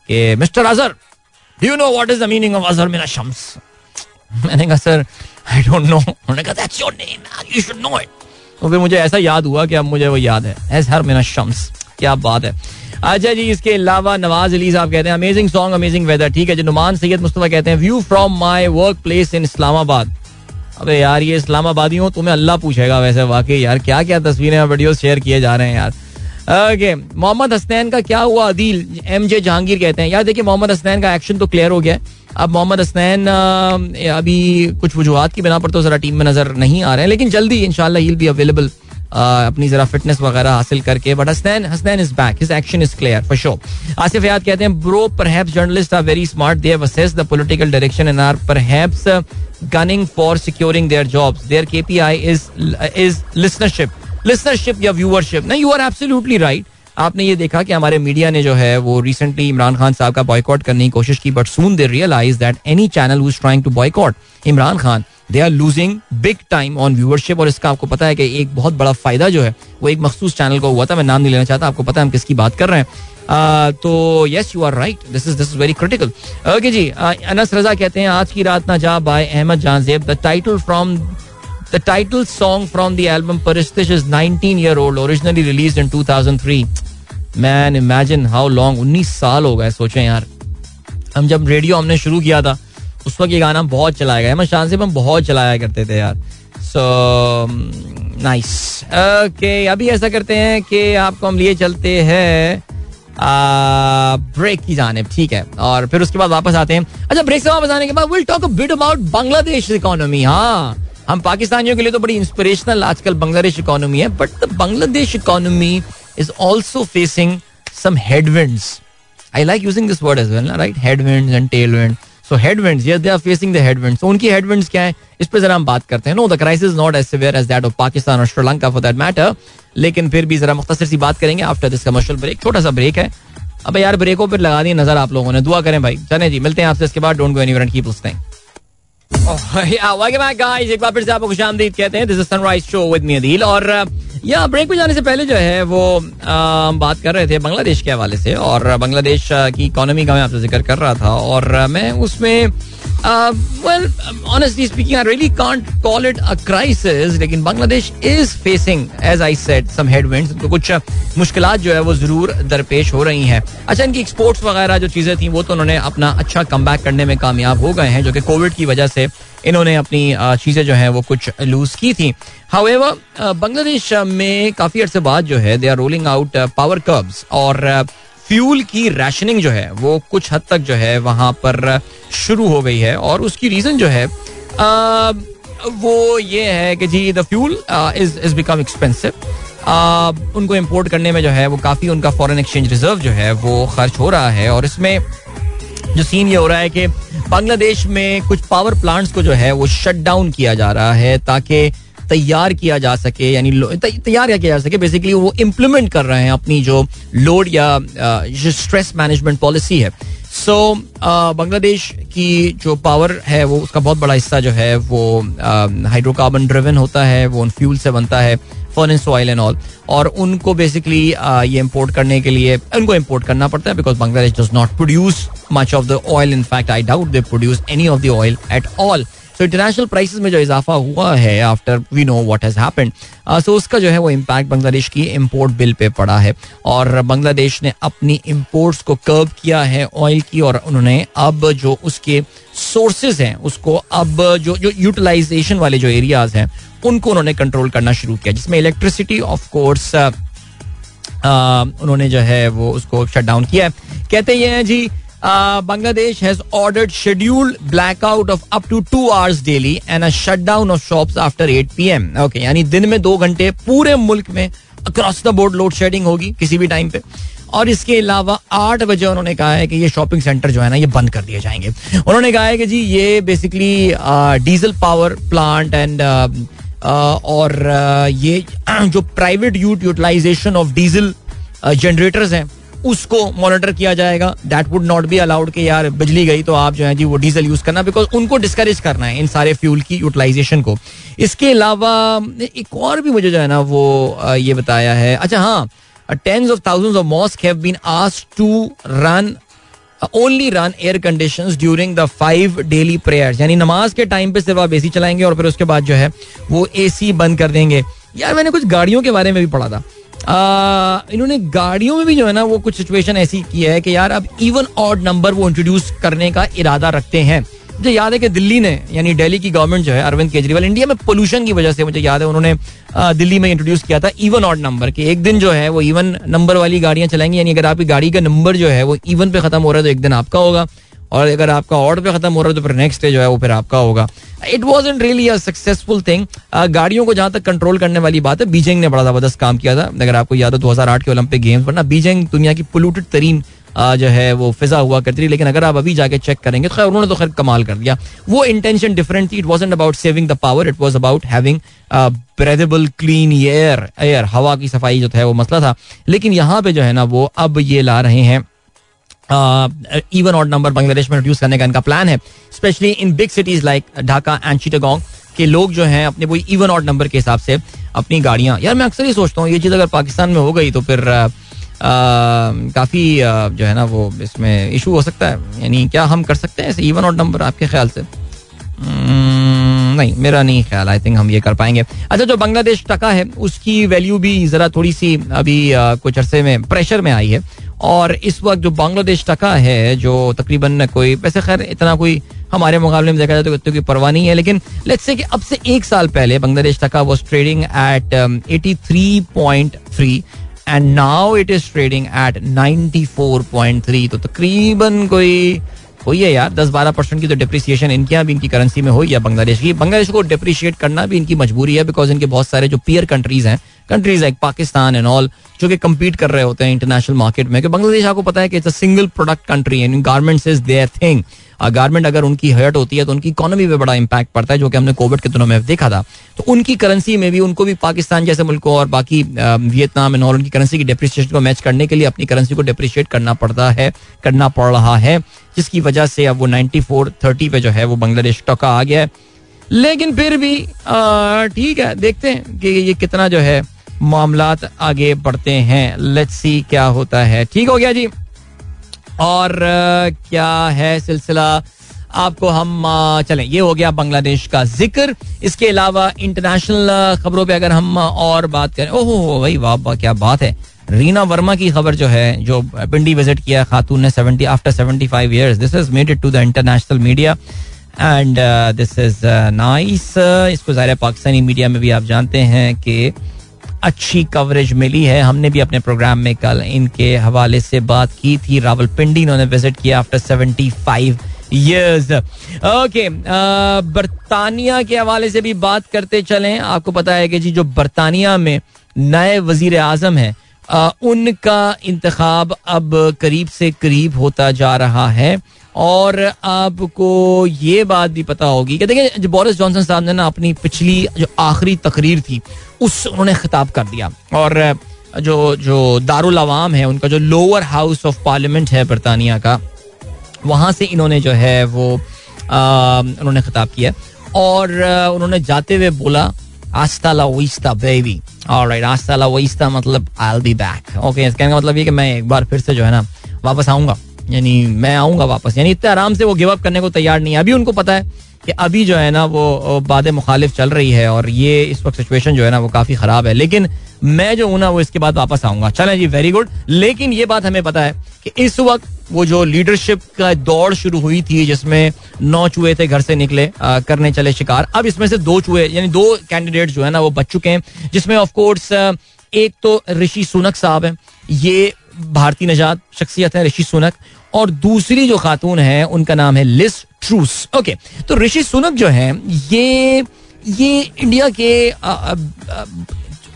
[SPEAKER 1] कि, mister Azhar do you know what is the meaning of Azhar min Shams? मैंने कहा, सर आई डोंट नो उन्होंने कहा that's your name you should know it तो फिर मुझे ऐसा याद हुआ कि अब मुझे वो याद है, अजहर मिन शम्स. क्या बात है। अच्छा जी, इसके अलावा नवाज़ अली साहब कहते हैं अमेजिंग सॉन्ग अमेजिंग वेदर ठीक है, जो नुमान सैयद मुस्तफ़ा कहते हैं view from my work place in Islamabad अबे यार, ये इस्लामाबादी हो, तुम्हें अल्लाह पूछेगा वैसे, वाकई यार क्या क्या तस्वीरें और वीडियो शेयर किए जा रहे हैं यार। ओके, मोहम्मद हसनैन का क्या हुआ, अदील? एम जे जहांगीर कहते हैं, यार देखिए, मोहम्मद हसनैन का एक्शन तो क्लियर हो गया अब मोहम्मद हसनैन अभी कुछ वजूहत की बिना पर तो जरा टीम में नज़र नहीं आ रहे हैं, लेकिन जल्दी, इंशाल्लाह ही बी अवेलेबल अपनी जरा फिटनेस वगैरह हासिल करके but Hasnain Hasnain is back his action is clear for show Asif, याद कहते हैं bro perhaps journalist are very smart they have assess the political direction and are perhaps gunning for securing their jobs. Their kpi is is listenership. Listenership या viewership ना you are absolutely right आपने ये देखा कि हमारे media ने जो है, वो रिसेंटली इमरान खान साहब का बॉयकॉट करने की कोशिश की but soon they realise that any channel who's trying to boycott Imran Khan they are losing big time on viewership और इसका आपको पता है कि एक बहुत बड़ा फ़ायदा जो है वो एक मखसूस चैनल को हुआ था। मैं नाम नहीं लेना चाहता आपको पता है हम किसकी बात कर रहे हैं। तो yes you are right this is this is very critical okay जी अनस रजा कहते हैं आज की रात ना जा by Ahmed Jahanzeb the title from The title song from the album Paristish is 19 year old, originally released in 2003. Man, imagine how long, 19 साल हो गए सोचें यार। हम जब रेडियो हमने शुरू किया था उस वक्त ये गाना बहुत चलाया गया। मैं शान से हम बहुत चलाया करते थे यार। सो नाइस ओके अभी ऐसा करते हैं कि आपको हम लिए चलते हैं ब्रेक की जाने ठीक है? और फिर उसके बाद वापस आते हैं। अच्छा ब्रेक से वापस आने के बाद will talk bit about Bangladesh economy हाँ। हम पाकिस्तानियों के लिए तो बड़ी इंस्पिरेशनल आजकल बांग्लादेश इकोनॉमी है but the Bangladesh economy is also facing some headwinds I like using this word as well right headwinds and tailwind so headwinds yes they are facing the headwinds so उनकी headwinds क्या है? इस पर जरा हम बात करते हैं। No the crisis not as severe as that of Pakistan और श्रीलंका फॉर दैट मैटर लेकिन फिर भी जरा मुख्तर सी बात करेंगे आफ्टर दिस कमर्शियल ब्रेक छोटा सा ब्रेक है। अब यार ब्रेकों पर लगा दी नज़र आप लोगों ने। दुआ करें भाई। चले जी, मिलते हैं आपसे इसके बाद। Don't go and keep listening एक बार फिर से आपको खुश आमदीद कहते हैं। This is Sunrise show with me और या ब्रेक पे जाने से पहले जो है, वो हम बात कर रहे थे बांग्लादेश के हवाले से और बांग्लादेश की इकोनॉमी का मैं आपसे ज़िक्र कर रहा था और मैं उसमें well honestly speaking I really can't call it a crisis लेकिन Bangladesh is facing as I said some headwinds तो कुछ मुश्किलात जो है वो ज़रूर दरपेश हो रही हैं। अच्छा इनकी एक्सपोर्ट्स वगैरह जो चीज़ें थी, वो तो उन्होंने अपना अच्छा कम करने में कामयाब हो गए हैं, जो कि कोविड की वजह से इन्होंने अपनी चीज़ें जो है वो कुछ लूज की थी। हाउएवर बांग्लादेश में काफ़ी अर्से बाद जो है they are rolling out power curbs और फ्यूल की रैशनिंग जो है वो कुछ हद तक जो है वहाँ पर शुरू हो गई है और उसकी रीजन जो है आ, वो ये है कि जी the fuel is is become expensive उनको इम्पोर्ट करने में जो है वो काफ़ी उनका फॉरेन एक्सचेंज रिज़र्व जो है वो खर्च हो रहा है और इसमें जो सीन ये हो रहा है कि बांग्लादेश में कुछ पावर प्लांट्स को जो है वो शट डाउन किया जा रहा है ताकि तैयार किया जा सके, यानी तैयार किया जा सके बेसिकली वो इम्प्लीमेंट कर रहे हैं अपनी जो लोड या जो स्ट्रेस मैनेजमेंट पॉलिसी है। सो बांग्लादेश की जो पावर है, वो उसका बहुत बड़ा हिस्सा जो है, वो हाइड्रोकार्बन ड्रिवन होता है, वो उन फ्यूल से बनता है फर्नेस ऑयल एंड ऑल और उनको बेसिकली ये इम्पोर्ट करने के लिए, उनको इम्पोर्ट करना पड़ता है because Bangladesh does not produce much of the oil in fact I doubt they produce any of the oil at all so international prices में जो इजाफा हुआ है after we know what has happened so उसका जो है वो impact Bangladesh की इम्पोर्ट बिल पे पड़ा है। और बांग्लादेश ने अपनी इम्पोर्ट्स को कर्व किया है ऑयल की, और उन्होंने अब जो उसके सोर्सेज हैं, उसको अब जो जो यूटिलाइजेशन वाले जो एरियाज़ हैं, उनको उन्होंने कंट्रोल करना शुरू किया, जिसमें इलेक्ट्रिसिटी ऑफ़ कोर्स उन्होंने जो है वो उसको शट डाउन किया है। कहते हैं जी has ordered scheduled blackout of up to two hours daily and a shutdown of shops after 8 PM okay यानी दिन में दो घंटे पूरे मुल्क में across the board load shedding होगी किसी भी टाइम पे। और इसके अलावा आठ बजे उन्होंने कहा है कि ये शॉपिंग सेंटर जो है ना, ये बंद कर दिए जाएँगे। उन्होंने कहा है कि जी, ये basically diesel power plant and और ये जो प्राइवेट यूट यूटिलाइजेशन ऑफ़ डीजल जनरेटर्स हैं उसको मॉनिटर किया जाएगा। That would not be allowed कि यार बिजली गई तो आप जो है जी वो डीजल यूज़ करना बिकॉज़ उनको डिस्करेज करना है इन सारे फ्यूल की यूटिलाइजेशन को। इसके अलावा, एक और भी मुझे जो है ना वो ये बताया है। अच्छा हाँ tens of thousands of mosque have been asked to run only run air condition during the five daily prayers यानी नमाज़ के टाइम पे सिर्फ़ आप एसी चलाएँगे और फिर उसके बाद जो है वो एसी बंद कर देंगे। यार मैंने कुछ गाड़ियों के बारे में भी पढ़ा था। इन्होंने गाड़ियों में भी जो है ना, वो कुछ सिचुएशन ऐसी की है कि यार, अब इवन ऑड नंबर वो इंट्रोड्यूस करने का इरादा रखते हैं। मुझे याद है कि दिल्ली ने, यानी दिल्ली की गवर्नमेंट जो है, अरविंद केजरीवाल, इंडिया में पोल्यूशन की वजह से मुझे याद है, उन्होंने दिल्ली में इंट्रोड्यूस किया था इवन ऑड नंबर कि एक दिन जो है, वो इवन नंबर वाली गाड़ियाँ चलाएँगी, यानी अगर आपकी गाड़ी का नंबर जो है, वो इवन पे खत्म हो रहा है तो एक दिन आपका होगा। और अगर आपका ऑर्डर पे खत्म हो रहा है तो फिर नेक्स्ट डे जो है वो फिर आपका होगा। It was in really successful thing गाड़ियों को जहाँ तक कंट्रोल करने वाली बात है बीजिंग ने बड़ा ज़बरदस्त काम किया था। अगर आपको याद हो 2008 के ओलंपिक गेम्स पर ना बीजिंग दुनिया की पोल्यूटेड तरीन जो है वो फिजा हुआ करती थी। लेकिन अगर आप अभी जाके चेक करेंगे, खैर, उन्होंने तो खैर कमाल कर दिया। वो इंटेंशन डिफरेंट थी। It was about saving the power it was about having breathable clean air air हवा की सफ़ाई जो था वो मसला था। लेकिन यहाँ पे जो है ना, वो अब ये ला रहे हैं। इवन ऑड नंबर बांग्लादेश में रिड्यूस करने का इनका प्लान है specially in big cities like Dhaka and Chittagong के लोग जो हैं अपने वही इवन ऑड नंबर के हिसाब से अपनी गाड़ियाँ। यार मैं अक्सर ही सोचता हूँ ये चीज़ अगर पाकिस्तान में हो गई तो फिर काफ़ी जो है ना वो इसमें इशू हो सकता है। यानी क्या हम कर सकते हैं ऐसे इवन ऑड नंबर आपके ख्याल से? Hmm, नहीं, मेरा नहीं ख्याल आई थिंक हम ये कर पाएँगे। अच्छा जो बांग्लादेश टका है, उसकी वैल्यू भी ज़रा थोड़ी सी अभी कुछ अरसे में प्रेशर में आई है। और इस वक्त जो बांग्लादेश टका है, जो तकरीबन कोई, वैसे खैर, इतना कोई हमारे मुकाबले में देखा जाए तो इतनी कोई परवाह नहीं है, लेकिन लेट्स से कि अब से एक साल पहले Bangladesh taka was trading at eighty three point three and now it is trading at ninety four point three तो तकरीबन कोई हुई है यार, दस बारह परसेंट की तो डिप्रिसिएशन इनके यहाँ भी इनकी करेंसी में हुई है बांग्लादेश की। बांग्लादेश को डिप्रिशिएट करना भी इनकी मजबूरी है बिकॉज़ इनके बहुत सारे जो पियर कंट्रीज़ हैं countries like Pakistan and all जो कि कम्पीट कर रहे होते हैं इंटरनेशनल मार्केट में बांग्लादेश आपको पता है कि it's a single product country and garments is their thing garment अगर उनकी हर्ट होती है तो उनकी इकोनॉमी पे बड़ा इंपैक्ट पड़ता है, जो कि हमने कोविड के दिनों में देखा था। तो उनकी करेंसी में भी, उनको भी पाकिस्तान जैसे मुल्कों और बाकी वियतनाम एंड ऑल उनकी करेंसी की डिप्रिशिएशन को मैच करने के लिए अपनी करेंसी को डिप्रिशिएट करना पड़ता है, करना पड़ रहा है। जिसकी वजह से अब वो नाइनटी फोर थर्टी पे जो है वो बांग्लादेश टका आ गया है। लेकिन फिर भी ठीक है, देखते हैं कि ये कितना जो है मामला आगे बढ़ते हैं। लेट्स सी क्या होता है। ठीक हो गया जी। और क्या है सिलसिला? आपको हम चलें। ये हो गया बांग्लादेश का ज़िक्र। इसके अलावा इंटरनेशनल खबरों पे अगर हम और बात करें, ओहो भाई वाह वाह, क्या बात है। रीना वर्मा की खबर जो है, जो पिंडी विज़िट किया खातून ने, seventy after seventy five years this is made it to the international media and this is nice इसको ज़ाहिर पाकिस्तानी मीडिया में भी आप जानते हैं कि अच्छी कवरेज मिली है। हमने भी अपने प्रोग्राम में कल इनके हवाले से बात की थी। रावलपिंडी इन्होंने विज़िट किया after seventy five years okay बरतानिया के हवाले से भी बात करते चलें। आपको पता है कि जी, जो बरतानिया में नए वज़ीर आज़म है उनका इंतखब अब करीब से करीब होता जा रहा है। और आपको ये बात भी पता होगी कि देखिए जो बोरिस जॉनसन साहब ने ना अपनी पिछली जो आखिरी तकरीर थी उस उन्होंने खिताब कर दिया। और जो जो दारुल है उनका जो लोअर हाउस ऑफ़ पार्लियामेंट है बरतानिया का वहाँ से इन्होंने जो है वो आ, उन्होंने खिताब किया। और उन्होंने जाते हुए बोला आस्ता ला वईस्ता बेबी और राइट आस्ता ला वईस्ता मतलब I'll be back okay कहने का मतलब ये कि मैं एक बार फिर से जो है ना, वापस आऊँगा। यानी मैं आऊँगा वापस। यानी इतने आराम से वो गिव अप करने को तैयार नहीं है। अभी उनको पता है कि अभी जो है ना, वो बाद मुखालिफ चल रही है और ये इस वक्त सिचुएशन जो है ना, वो काफ़ी खराब है। लेकिन मैं जो हूँ ना वो इसके बाद वापस आऊँगा। चले जी वेरी गुड लेकिन ये बात हमें पता है कि इस वक्त वो जो लीडरशिप का दौड़ शुरू हुई थी जिसमें नौ चूहे थे घर से निकले आ, करने चले शिकार। अब इसमें से दो चूहे यानी दो कैंडिडेट जो है ना वो बच चुके हैं जिसमें ऑफकोर्स एक तो ऋषि सुनक साहब है। ये भारतीय नजात शख्सियत है ऋषि सुनक। और दूसरी जो खातून है उनका नाम है लिस ट्रूस। ओके तो ऋषि सुनक जो है ये ये इंडिया के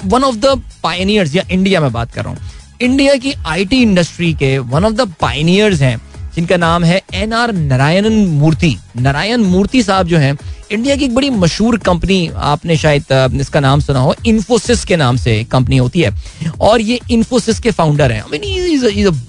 [SPEAKER 1] वन ऑफ़ द पाइनियर्स या इंडिया में बात कर रहा हूँ। इंडिया की आईटी इंडस्ट्री के वन ऑफ़ द पाइनियर्स हैं, जिनका नाम है एन आर नारायणन मूर्ति नारायण मूर्ति साहब जो हैं इंडिया की एक बड़ी मशहूर कंपनी आपने शायद इसका नाम सुना हो इन्फोसिस के नाम से कंपनी होती है। और ये इन्फोसिस के फाउंडर हैं।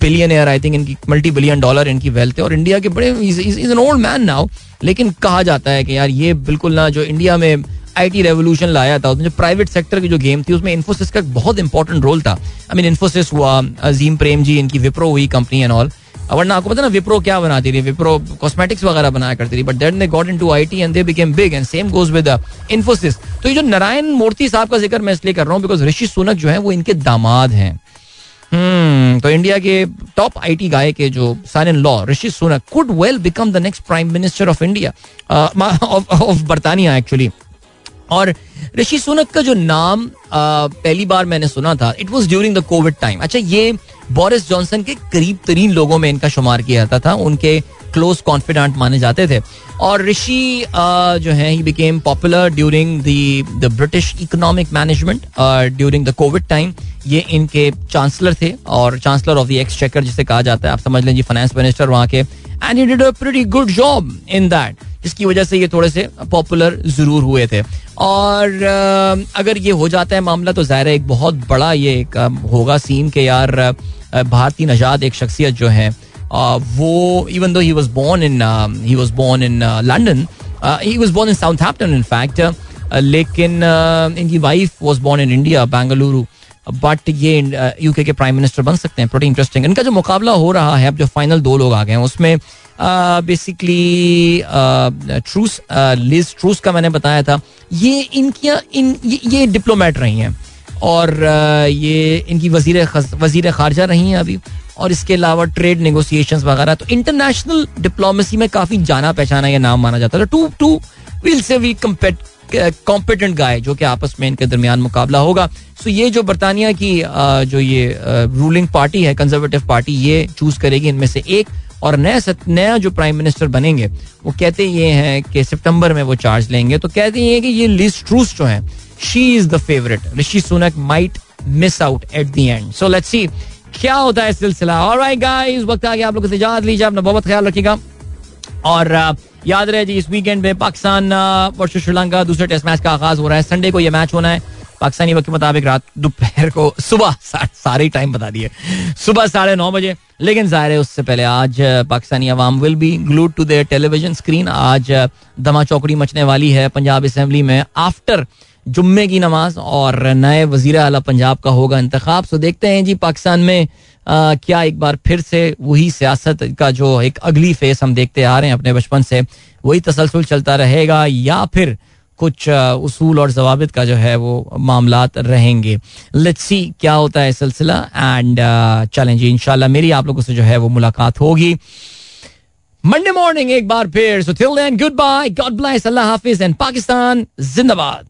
[SPEAKER 1] बिलियन आई थिंक इनकी मल्टी बिलियन डॉलर इनकी वेल्थ है। और इंडिया के बड़े is an old man now लेकिन कहा जाता है कि यार ये बिल्कुल ना, जो इंडिया में आईटी रेवोल्यूशन लाया था, उसमें जो प्राइवेट सेक्टर की जो गेम थी, उसमें इन्फोसिस का बहुत इंपॉर्टेंट रोल था। आई मीन इन्फोसिस हुआ अजीम प्रेम जी इनकी विप्रो हुई कंपनी एंड ऑल वरना आपको पता ना विप्रो क्या बनाती थी? विप्रो कॉस्मेटिक्स वगैरह बनाया करती थी but then they got into IT and they became big and same goes with Infosys तो ये जो नारायण मूर्ति साहब का ज़िक्र मैं इसलिए कर रहा हूँ बिकॉज़ ऋषि सुनक जो है, वो इनके दामाद हैं। हम्म तो इंडिया के टॉप आईटी गाय के जो son in law Rishi Sunak could well become the next prime minister of India of बर्तानिया actually और ऋषि सुनक का जो नाम आ, पहली बार मैंने सुना था it was during the COVID time अच्छा ये बोरिस जॉनसन के करीब तरीन लोगों में इनका शुमार किया जाता था उनके क्लोज कॉन्फिडेंट माने जाते थे। और ऋषि जो है he became popular during the British economic management during the COVID time ये इनके चांसलर थे और चांसलर ऑफ़ द एक्सचेकर जिसे कहा जाता है आप समझ लें जी फाइनेंस मिनिस्टर वहाँ के। And he did a pretty good job in that जिसकी वजह से ये थोड़े से पॉपुलर ज़रूर हुए थे। और अगर ये हो जाता है मामला तो ज़ाहिर एक बहुत बड़ा ये एक होगा सीन के यार भारतीय नजाद एक शख्सियत जो है वो even though he was born in he was born in London he was born in Southampton in fact लेकिन इनकी wife was born in India Bengaluru but ये यूके के प्राइम मिनिस्टर बन सकते हैं प्रोटी इंटरेस्टिंग इनका जो मुकाबला हो रहा है अब जो फाइनल दो लोग आ गए हैं उसमें बेसिकली ट्रूस लिज ट्रूस का मैंने बताया था ये इनकी इन ये, डिप्लोमेट रही हैं और ये इनकी वज़ीर वज़ीर खारजा रही हैं अभी और इसके अलावा ट्रेड नेगोशिएशन वगैरह तो इंटरनेशनल डिप्लोमेसी में काफ़ी जाना पहचाना यह नाम माना जाता है। Two two will say we competent guy जो कि आपस में इनके दरमियान मुकाबला होगा। सो ये जो बरतानिया की जो ये रूलिंग पार्टी है कंजर्वेटिव पार्टी ये चूज़ करेगी इनमें से एक। और नया नया जो प्राइम मिनिस्टर बनेंगे, वो कहते ये हैं कि सितंबर में वो चार्ज लेंगे। तो कहते हैं कि ये लिस्ट ट्रूस जो है she is the favourite Rishi Sunak might miss out at the end so let's see क्या होता है सिलसिला। ऑलराइट गाइस वक्त आ गया, आप लोगों से इजाज़त लीजिए, अपना बहुत ख्याल रखिएगा। और याद रहे जी, इस वीकेंड में पाकिस्तान वर्सेस श्रीलंका दूसरे टेस्ट मैच का आगाज़ हो रहा है। संडे को यह मैच होना है। पाकिस्तानी वक्त के मुताबिक रात दोपहर को सुबह सारे टाइम बता दिए। सुबह साढ़े नौ बजे। लेकिन ज़ाहिर है, उससे पहले आज पाकिस्तानी अवाम will be glued to their television screen आज दमा चौकड़ी मचने वाली है पंजाब असम्बली में। आफ्टर जुम्मे की नमाज़ और नए वज़ीर अला पंजाब का होगा इंतखाब। सो देखते हैं जी, पाकिस्तान में क्या एक बार फिर से वही सियासत का जो एक अगली फेस हम देखते आ रहे हैं अपने बचपन से, वही तसलसल चलता रहेगा या फिर कुछ उसूल और जवाबित का जो है वो मामला रहेंगे। लेट्स सी क्या होता है सिलसिला एंड चलें जी, इंशाल्लाह मेरी आप लोगों से जो है वो मुलाकात होगी। मंडे मॉर्निंग एक बार फिर so till then good bye god bless अल्लाह हाफिज एंड पाकिस्तान जिंदाबाद।